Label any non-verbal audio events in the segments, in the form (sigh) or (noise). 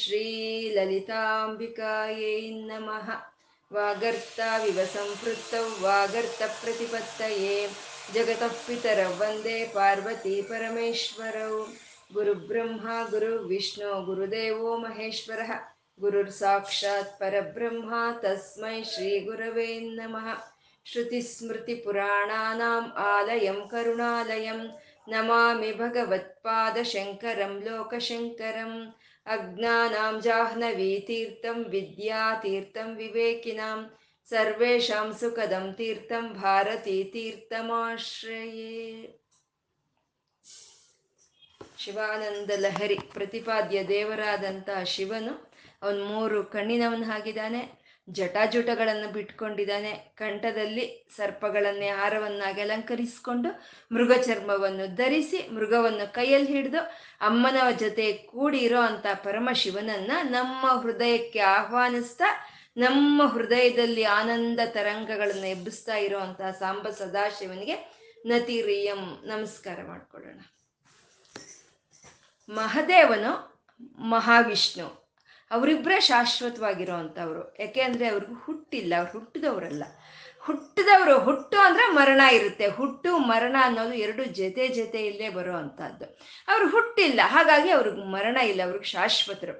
श्रीललिताम्बिकायै नमः वागर्ताविव संवृत्तौ वागर्तप्रतिपत्तये जगतः पितरौ वन्दे पार्वती परमेश्वरौ गुरुब्रह्मा गुरुर्विष्णु गुरुदेवो महेश्वरः गुरुर्साक्षात् परब्रह्मा तस्मै श्रीगुरवे नमः श्रुतिस्मृतिपुराणानाम् आलयं करुणालयं नमामि भगवत्पादशङ्करं लोकशङ्करम् अज्ञानां जाह्नवीतीर्थं विद्यातीर्थं विवेकिनां सर्वेषां सुखदं तीर्थं भारतीतीर्थमाश्रये ಶಿವಾನಂದ ಲಹರಿ ಪ್ರತಿಪಾದ್ಯ ದೇವರಾದಂಥ ಶಿವನು ಅವನು ಮೂರು ಕಣ್ಣಿನವನಾಗಿದ್ದಾನೆ ಜಟಾಜುಟಗಳನ್ನು ಬಿಟ್ಕೊಂಡಿದ್ದಾನೆ. ಕಂಠದಲ್ಲಿ ಸರ್ಪಗಳನ್ನೇ ಹಾರವನ್ನಾಗಿ ಅಲಂಕರಿಸಿಕೊಂಡು ಮೃಗ ಚರ್ಮವನ್ನು ಧರಿಸಿ ಮೃಗವನ್ನು ಕೈಯಲ್ಲಿ ಹಿಡಿದು ಅಮ್ಮನ ಜೊತೆ ಕೂಡಿರೋ ಅಂತ ಪರಮಶಿವನನ್ನ ನಮ್ಮ ಹೃದಯಕ್ಕೆ ಆಹ್ವಾನಿಸ್ತಾ, ನಮ್ಮ ಹೃದಯದಲ್ಲಿ ಆನಂದ ತರಂಗಗಳನ್ನು ಎಬ್ಬಿಸ್ತಾ ಇರುವಂತಹ ಸಾಂಬ ಸದಾಶಿವನಿಗೆ ನತಿರಿಯಂ ನಮಸ್ಕಾರ ಮಾಡಿಕೊಳ್ಳೋಣ. ಮಹದೇವನು ಮಹಾವಿಷ್ಣು. ಅವರಿಬ್ಬರೇ ಶಾಶ್ವತವಾಗಿರೋ ಅಂಥವ್ರು ಯಾಕೆ ಅಂದರೆ ಅವ್ರಿಗೂ ಹುಟ್ಟಿಲ್ಲ ಅವ್ರು ಹುಟ್ಟಿದವರಲ್ಲ. ಹುಟ್ಟಿದವರು ಹುಟ್ಟು ಅಂದ್ರೆ ಮರಣ ಇರುತ್ತೆ. ಹುಟ್ಟು, ಮರಣ ಅನ್ನೋದು ಎರಡು ಜೊತೆ ಜೊತೆಯಲ್ಲೇ ಬರೋ ಅಂಥದ್ದು. ಅವ್ರು ಹುಟ್ಟಿಲ್ಲ, ಹಾಗಾಗಿ ಅವ್ರಿಗೆ ಮರಣ ಇಲ್ಲ, ಅವ್ರಿಗೆ ಶಾಶ್ವತರು.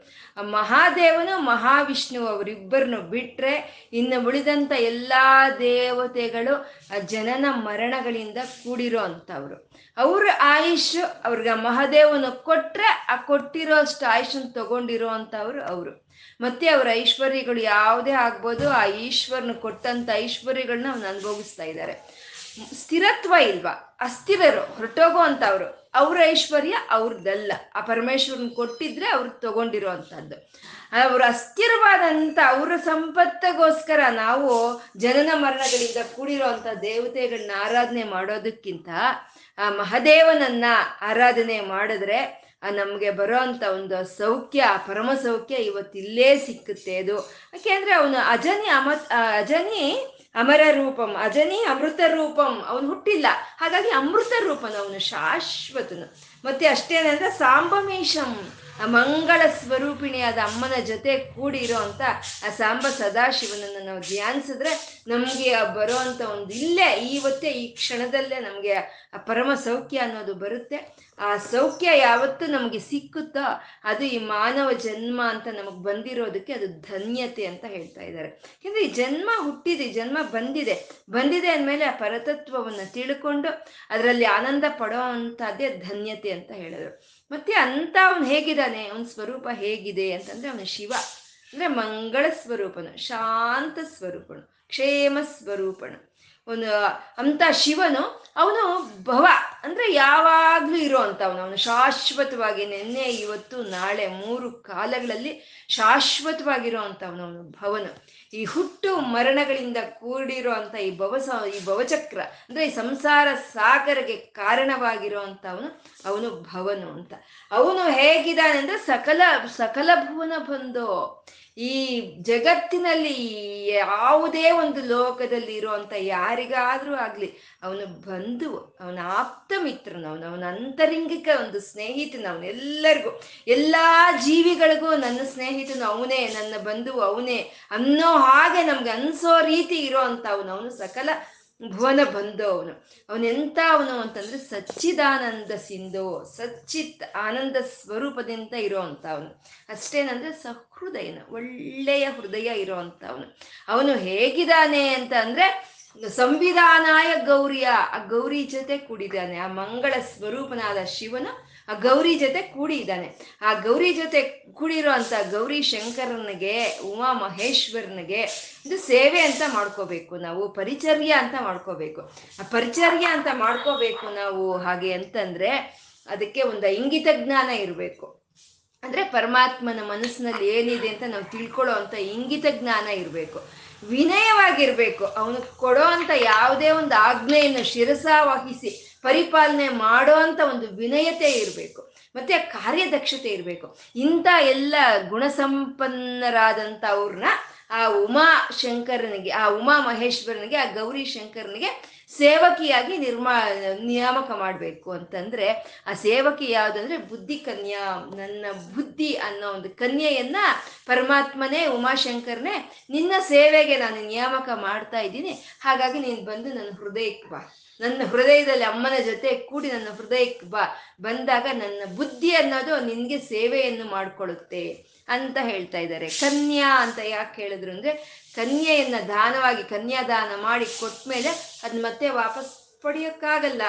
ಮಹಾದೇವನು, ಮಹಾವಿಷ್ಣು ಅವರಿಬ್ಬರನ್ನು ಬಿಟ್ಟರೆ ಇನ್ನು ಉಳಿದಂಥ ಎಲ್ಲ ದೇವತೆಗಳು ಜನನ ಮರಣಗಳಿಂದ ಕೂಡಿರೋ ಅಂಥವ್ರು. ಅವ್ರ ಆಯುಷ್ ಅವ್ರಿಗೆ ಮಹಾದೇವನು ಕೊಟ್ಟರೆ ಆ ಕೊಟ್ಟಿರೋ ಅಷ್ಟು ಆಯುಷನ್ನು ತಗೊಂಡಿರೋ ಅಂಥವ್ರು ಅವರು. ಮತ್ತೆ ಅವರ ಐಶ್ವರ್ಯಗಳು ಯಾವುದೇ ಆಗ್ಬೋದು, ಆ ಈಶ್ವರನ ಕೊಟ್ಟಂತ ಐಶ್ವರ್ಯಗಳನ್ನ ಅವ್ನು ಅನುಭವಿಸ್ತಾ ಇದ್ದಾರೆ. ಸ್ಥಿರತ್ವ ಇಲ್ವಾ? ಅಸ್ಥಿರರು ಹೊರಟೋಗೋ ಅಂತ ಅವರು ಅವ್ರ ಐಶ್ವರ್ಯ ಅವ್ರದ್ದಲ್ಲ. ಆ ಪರಮೇಶ್ವರನ್ ಕೊಟ್ಟಿದ್ರೆ ಅವ್ರು ತಗೊಂಡಿರೋ ಅಂಥದ್ದು ಅವ್ರ ಅಸ್ಥಿರವಾದಂತ ಅವರ ಸಂಪತ್ತಗೋಸ್ಕರ ನಾವು ಜನನ ಮರಣಗಳಿಂದ ಕೂಡಿರೋ ಅಂಥ ದೇವತೆಗಳನ್ನ ಆರಾಧನೆ ಮಾಡೋದಕ್ಕಿಂತ, ಆ ಮಹದೇವನನ್ನ ಆರಾಧನೆ ಮಾಡಿದ್ರೆ ನಮಗೆ ಬರೋ ಅಂಥ ಒಂದು ಸೌಖ್ಯ, ಪರಮ ಸೌಖ್ಯ ಇವತ್ತಿಲ್ಲೇ ಸಿಕ್ಕುತ್ತೆ ಅದು. ಯಾಕೆಂದ್ರೆ ಅವನು ಅಜನಿ ಅಮ ಅಜನಿ ಅಮರ ರೂಪಂ, ಅಜನಿ ಅಮೃತ ರೂಪಂ, ಅವನು ಹುಟ್ಟಿಲ್ಲ. ಹಾಗಾಗಿ ಅಮೃತ ರೂಪನ ಅವನು ಶಾಶ್ವತನು. ಮತ್ತೆ ಅಷ್ಟೇನಂದ್ರೆ ಸಾಂಬಮೇಶಂ ಮಂಗಳ ಸ್ವರೂಪಿಣಿಯಾದ ಅಮ್ಮನ ಜೊತೆ ಕೂಡಿರೋ ಅಂತ ಆ ಸಾಂಬ ಸದಾಶಿವನನ್ನು ನಾವು ಧ್ಯಾನಿಸಿದ್ರೆ ನಮಗೆ ಬರೋ ಅಂತ ಒಂದು ಇಲ್ಲೇ ಇವತ್ತೇ ಈ ಕ್ಷಣದಲ್ಲೇ ನಮಗೆ ಆ ಪರಮ ಸೌಖ್ಯ ಅನ್ನೋದು ಬರುತ್ತೆ. ಆ ಸೌಖ್ಯ ಯಾವತ್ತು ನಮಗೆ ಸಿಕ್ಕುತ್ತೋ ಅದು ಈ ಮಾನವ ಜನ್ಮ ಅಂತ ನಮಗೆ ಬಂದಿರೋದಕ್ಕೆ ಅದು ಧನ್ಯತೆ ಅಂತ ಹೇಳ್ತಾ ಇದ್ದಾರೆ. ಯಾಕಂದ್ರೆ ಈ ಜನ್ಮ ಹುಟ್ಟಿದೆ ಜನ್ಮ ಬಂದಿದೆ. ಬಂದಿದೆ ಅಂದಮೇಲೆ ಆ ಪರತತ್ವವನ್ನು ತಿಳ್ಕೊಂಡು ಅದರಲ್ಲಿ ಆನಂದ ಪಡೋ ಅಂಥದ್ದೇ ಧನ್ಯತೆ ಅಂತ ಹೇಳಿದ್ರು. ಮತ್ತೆ ಅಂತ ಅವನು ಹೇಗಿದ್ದಾನೆ? ಅವನ ಸ್ವರೂಪ ಹೇಗಿದೆ ಅಂತಂದ್ರೆ ಅವನು ಶಿವ. ಅಂದ್ರೆ ಮಂಗಳ ಸ್ವರೂಪನು, ಶಾಂತ ಸ್ವರೂಪನು, ಕ್ಷೇಮ ಸ್ವರೂಪನು. ಒಂದು ಅಂತ ಶಿವನು, ಅವನು ಭವ. ಅಂದ್ರೆ ಯಾವಾಗ್ಲೂ ಇರೋ ಅಂತವನು ಅವನು. ಶಾಶ್ವತವಾಗಿ ನಿನ್ನೆ, ಇವತ್ತು, ನಾಳೆ ಮೂರು ಕಾಲಗಳಲ್ಲಿ ಶಾಶ್ವತವಾಗಿರೋ ಅಂತವನು ಅವನು ಭವನು. ಈ ಹುಟ್ಟು ಮರಣಗಳಿಂದ ಕೂಡಿರೋ ಅಂತ ಈ ಭವಸ, ಈ ಭವಚಕ್ರ, ಅಂದ್ರೆ ಈ ಸಂಸಾರ ಸಾಗರಗೆ ಕಾರಣವಾಗಿರೋ ಅಂತವನು ಅವನು ಭವನು ಅಂತ. ಅವನು ಹೇಗಿದ್ದಾನೆ ಅಂದ್ರೆ ಸಕಲ ಸಕಲ ಭುವನ ಬಂದು ಈ ಜಗತ್ತಿನಲ್ಲಿ ಯಾವುದೇ ಒಂದು ಲೋಕದಲ್ಲಿ ಇರುವಂತ ಯಾರಿಗಾದ್ರೂ ಆಗ್ಲಿ, ಅವನು ಬಂಧು, ಅವನ ಆಪ್ತ ಮಿತ್ರನು, ಅವನು, ಅವನ ಅಂತರಿಂಗಿಕ ಒಂದು ಸ್ನೇಹಿತನ ಅವನು ಎಲ್ಲರಿಗೂ ಎಲ್ಲಾ ಜೀವಿಗಳಿಗೂ ನನ್ನ ಸ್ನೇಹಿತನು ಅವನೇ, ನನ್ನ ಬಂಧು ಅವನೇ ಅನ್ನೋ ಹಾಗೆ ನಮ್ಗೆ ಅನ್ಸೋ ರೀತಿ ಇರೋ ಅಂತ ಅವನು ಅವನು ಸಕಲ ಭುವನ ಬಂಧು ಅವನು ಅವನೆಂತ ಅವನು ಅಂತಂದ್ರೆ ಸಚ್ಚಿದಾನಂದ ಸಿಂಧು, ಸಚ್ಚಿತ್ ಆನಂದ ಸ್ವರೂಪದಿಂದ ಇರೋ ಅಂತ ಅವನು ಅಷ್ಟೇನಂದ್ರೆ ಸಹೃದಯನ, ಒಳ್ಳೆಯ ಹೃದಯ ಇರೋ ಅಂತ ಅವನು ಅವನು ಹೇಗಿದ್ದಾನೆ ಅಂತ ಅಂದ್ರೆ ಸಂವಿಧಾನಾಯ ಗೌರಿಯ, ಆ ಗೌರಿ ಜೊತೆ ಕೂಡಿದ್ದಾನೆ. ಆ ಮಂಗಳ ಸ್ವರೂಪನಾದ ಶಿವನು ಆ ಗೌರಿ ಜೊತೆ ಕೂಡಿ ಇದ್ದಾನೆ. ಆ ಗೌರಿ ಜೊತೆ ಕೂಡಿರೋ ಅಂತ ಗೌರಿ ಶಂಕರನಿಗೆ, ಉಮಾ ಮಹೇಶ್ವರನಿಗೆ ಇದು ಸೇವೆ ಅಂತ ಮಾಡ್ಕೋಬೇಕು ನಾವು, ಪರಿಚರ್ಯ ಅಂತ ಮಾಡ್ಕೋಬೇಕು. ಆ ಪರಿಚರ್ಯ ಅಂತ ಮಾಡ್ಕೋಬೇಕು ನಾವು ಹಾಗೆ ಅಂತಂದ್ರೆ ಅದಕ್ಕೆ ಒಂದು ಇಂಗಿತ ಜ್ಞಾನ ಇರಬೇಕು. ಅಂದ್ರೆ ಪರಮಾತ್ಮನ ಮನಸ್ಸಿನಲ್ಲಿ ಏನಿದೆ ಅಂತ ನಾವು ತಿಳ್ಕೊಳ್ಳೋ ಅಂತ ಇಂಗಿತ ಜ್ಞಾನ ಇರಬೇಕು. ವಿನಯವಾಗಿರ್ಬೇಕು. ಅವನು ಕೊಡೋ ಅಂತ ಯಾವುದೇ ಒಂದು ಆಜ್ಞೆಯನ್ನು ಶಿರಸ ವಹಿಸಿ ಪರಿಪಾಲನೆ ಮಾಡೋ ಅಂತ ಒಂದು ವಿನಯತೆ ಇರಬೇಕು. ಮತ್ತೆ ಕಾರ್ಯದಕ್ಷತೆ ಇರಬೇಕು. ಇಂಥ ಎಲ್ಲ ಗುಣಸಂಪನ್ನರಾದಂಥ ಅವ್ರನ್ನ ಆ ಉಮಾ ಶಂಕರನಿಗೆ, ಆ ಉಮಾ ಮಹೇಶ್ವರನಿಗೆ, ಆ ಗೌರಿ ಶಂಕರನಿಗೆ ಸೇವಕಿಯಾಗಿ ನಿರ್ಮಾ, ನಿಯಾಮಕ ಮಾಡಬೇಕು ಅಂತಂದ್ರೆ, ಆ ಸೇವಕಿ ಯಾವುದಂದ್ರೆ ಬುದ್ಧಿ ಕನ್ಯಾ, ನನ್ನ ಬುದ್ಧಿ ಅನ್ನೋ ಒಂದು ಕನ್ಯೆಯನ್ನ ಪರಮಾತ್ಮನೇ ಉಮಾಶಂಕರ್ನೇ ನಿನ್ನ ಸೇವೆಗೆ ನಾನು ನಿಯಾಮಕ ಮಾಡ್ತಾ ಇದ್ದೀನಿ. ಹಾಗಾಗಿ ನೀನು ಬಂದು ನನ್ನ ಹೃದಯಕ್ಕೆ ಬಾ. ನನ್ನ ಹೃದಯದಲ್ಲಿ ಅಮ್ಮನ ಜೊತೆ ಕೂಡಿ ನನ್ನ ಹೃದಯಕ್ಕೆ ಬಾ. ಬಂದಾಗ ನನ್ನ ಬುದ್ಧಿ ಅನ್ನೋದು ನಿನ್ಗೆ ಸೇವೆಯನ್ನು ಮಾಡಿಕೊಳ್ಳುತ್ತೆ ಅಂತ ಹೇಳ್ತಾ ಇದ್ದಾರೆ. ಕನ್ಯಾ ಅಂತ ಯಾಕೆ ಹೇಳಿದ್ರು ಅಂದ್ರೆ ಕನ್ಯೆಯನ್ನ ದಾನವಾಗಿ, ಕನ್ಯಾದಾನ ಮಾಡಿ ಕೊಟ್ಮೇಲೆ ಅದ್ ಮತ್ತೆ ವಾಪಸ್ ಪಡೆಯೋಕ್ಕಾಗಲ್ಲ.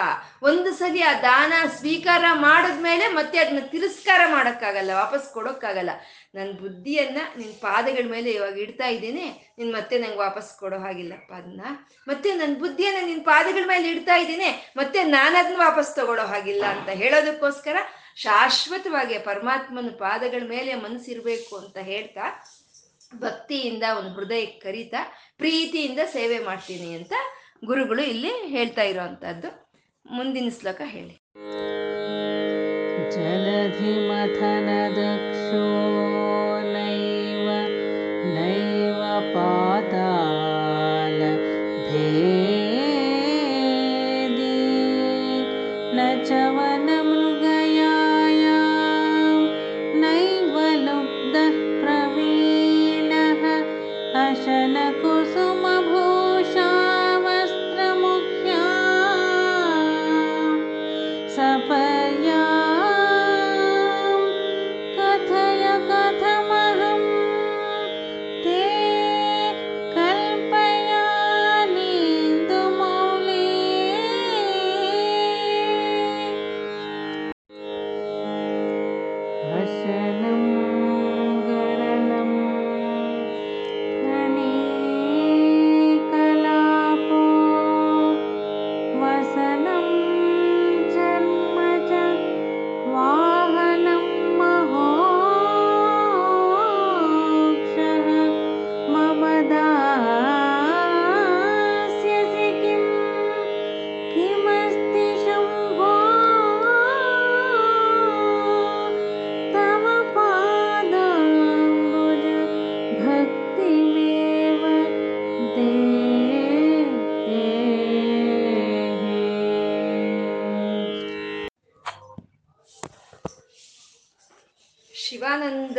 ಒಂದು ಸರಿ ಆ ದಾನ ಸ್ವೀಕಾರ ಮಾಡಿದ್ಮೇಲೆ ಮತ್ತೆ ಅದನ್ನ ತಿರಸ್ಕಾರ ಮಾಡೋಕ್ಕಾಗಲ್ಲ, ವಾಪಸ್ ಕೊಡೋಕ್ಕಾಗಲ್ಲ. ನನ್ನ ಬುದ್ಧಿಯನ್ನ ನಿನ್ನ ಪಾದಗಳ ಮೇಲೆ ಇವಾಗ ಇಡ್ತಾ ಇದ್ದೀನಿ, ನೀನು ಮತ್ತೆ ನಂಗೆ ವಾಪಸ್ ಕೊಡೋ ಹಾಗಿಲ್ಲಪ್ಪ ಅದನ್ನ ಮತ್ತೆ ನನ್ನ ಬುದ್ಧಿಯನ್ನ ನಿನ್ನ ಪಾದಗಳ ಮೇಲೆ ಇಡ್ತಾ ಇದ್ದೀನಿ, ಮತ್ತೆ ನಾನು ಅದನ್ನ ವಾಪಸ್ ತಗೊಳ್ಳೋ ಹಾಗಿಲ್ಲ ಅಂತ ಹೇಳೋದಕ್ಕೋಸ್ಕರ ಶಾಶ್ವತವಾಗಿ ಪರಮಾತ್ಮನ ಪಾದಗಳ ಮೇಲೆ ಮನಸ್ಸಿರ್ಬೇಕು ಅಂತ ಹೇಳ್ತಾ ಭಕ್ತಿಯಿಂದ ಒಂದು ಹೃದಯ ಕರೀತಾ ಪ್ರೀತಿಯಿಂದ ಸೇವೆ ಮಾಡ್ತೀನಿ ಅಂತ ಗುರುಗಳು ಇಲ್ಲಿ ಹೇಳ್ತಾ ಇರುವಂತಹದ್ದು. ಮುಂದಿನ ಶ್ಲೋಕ ಹೇಳಿ. ಜಲಧಿ ಮಥನದ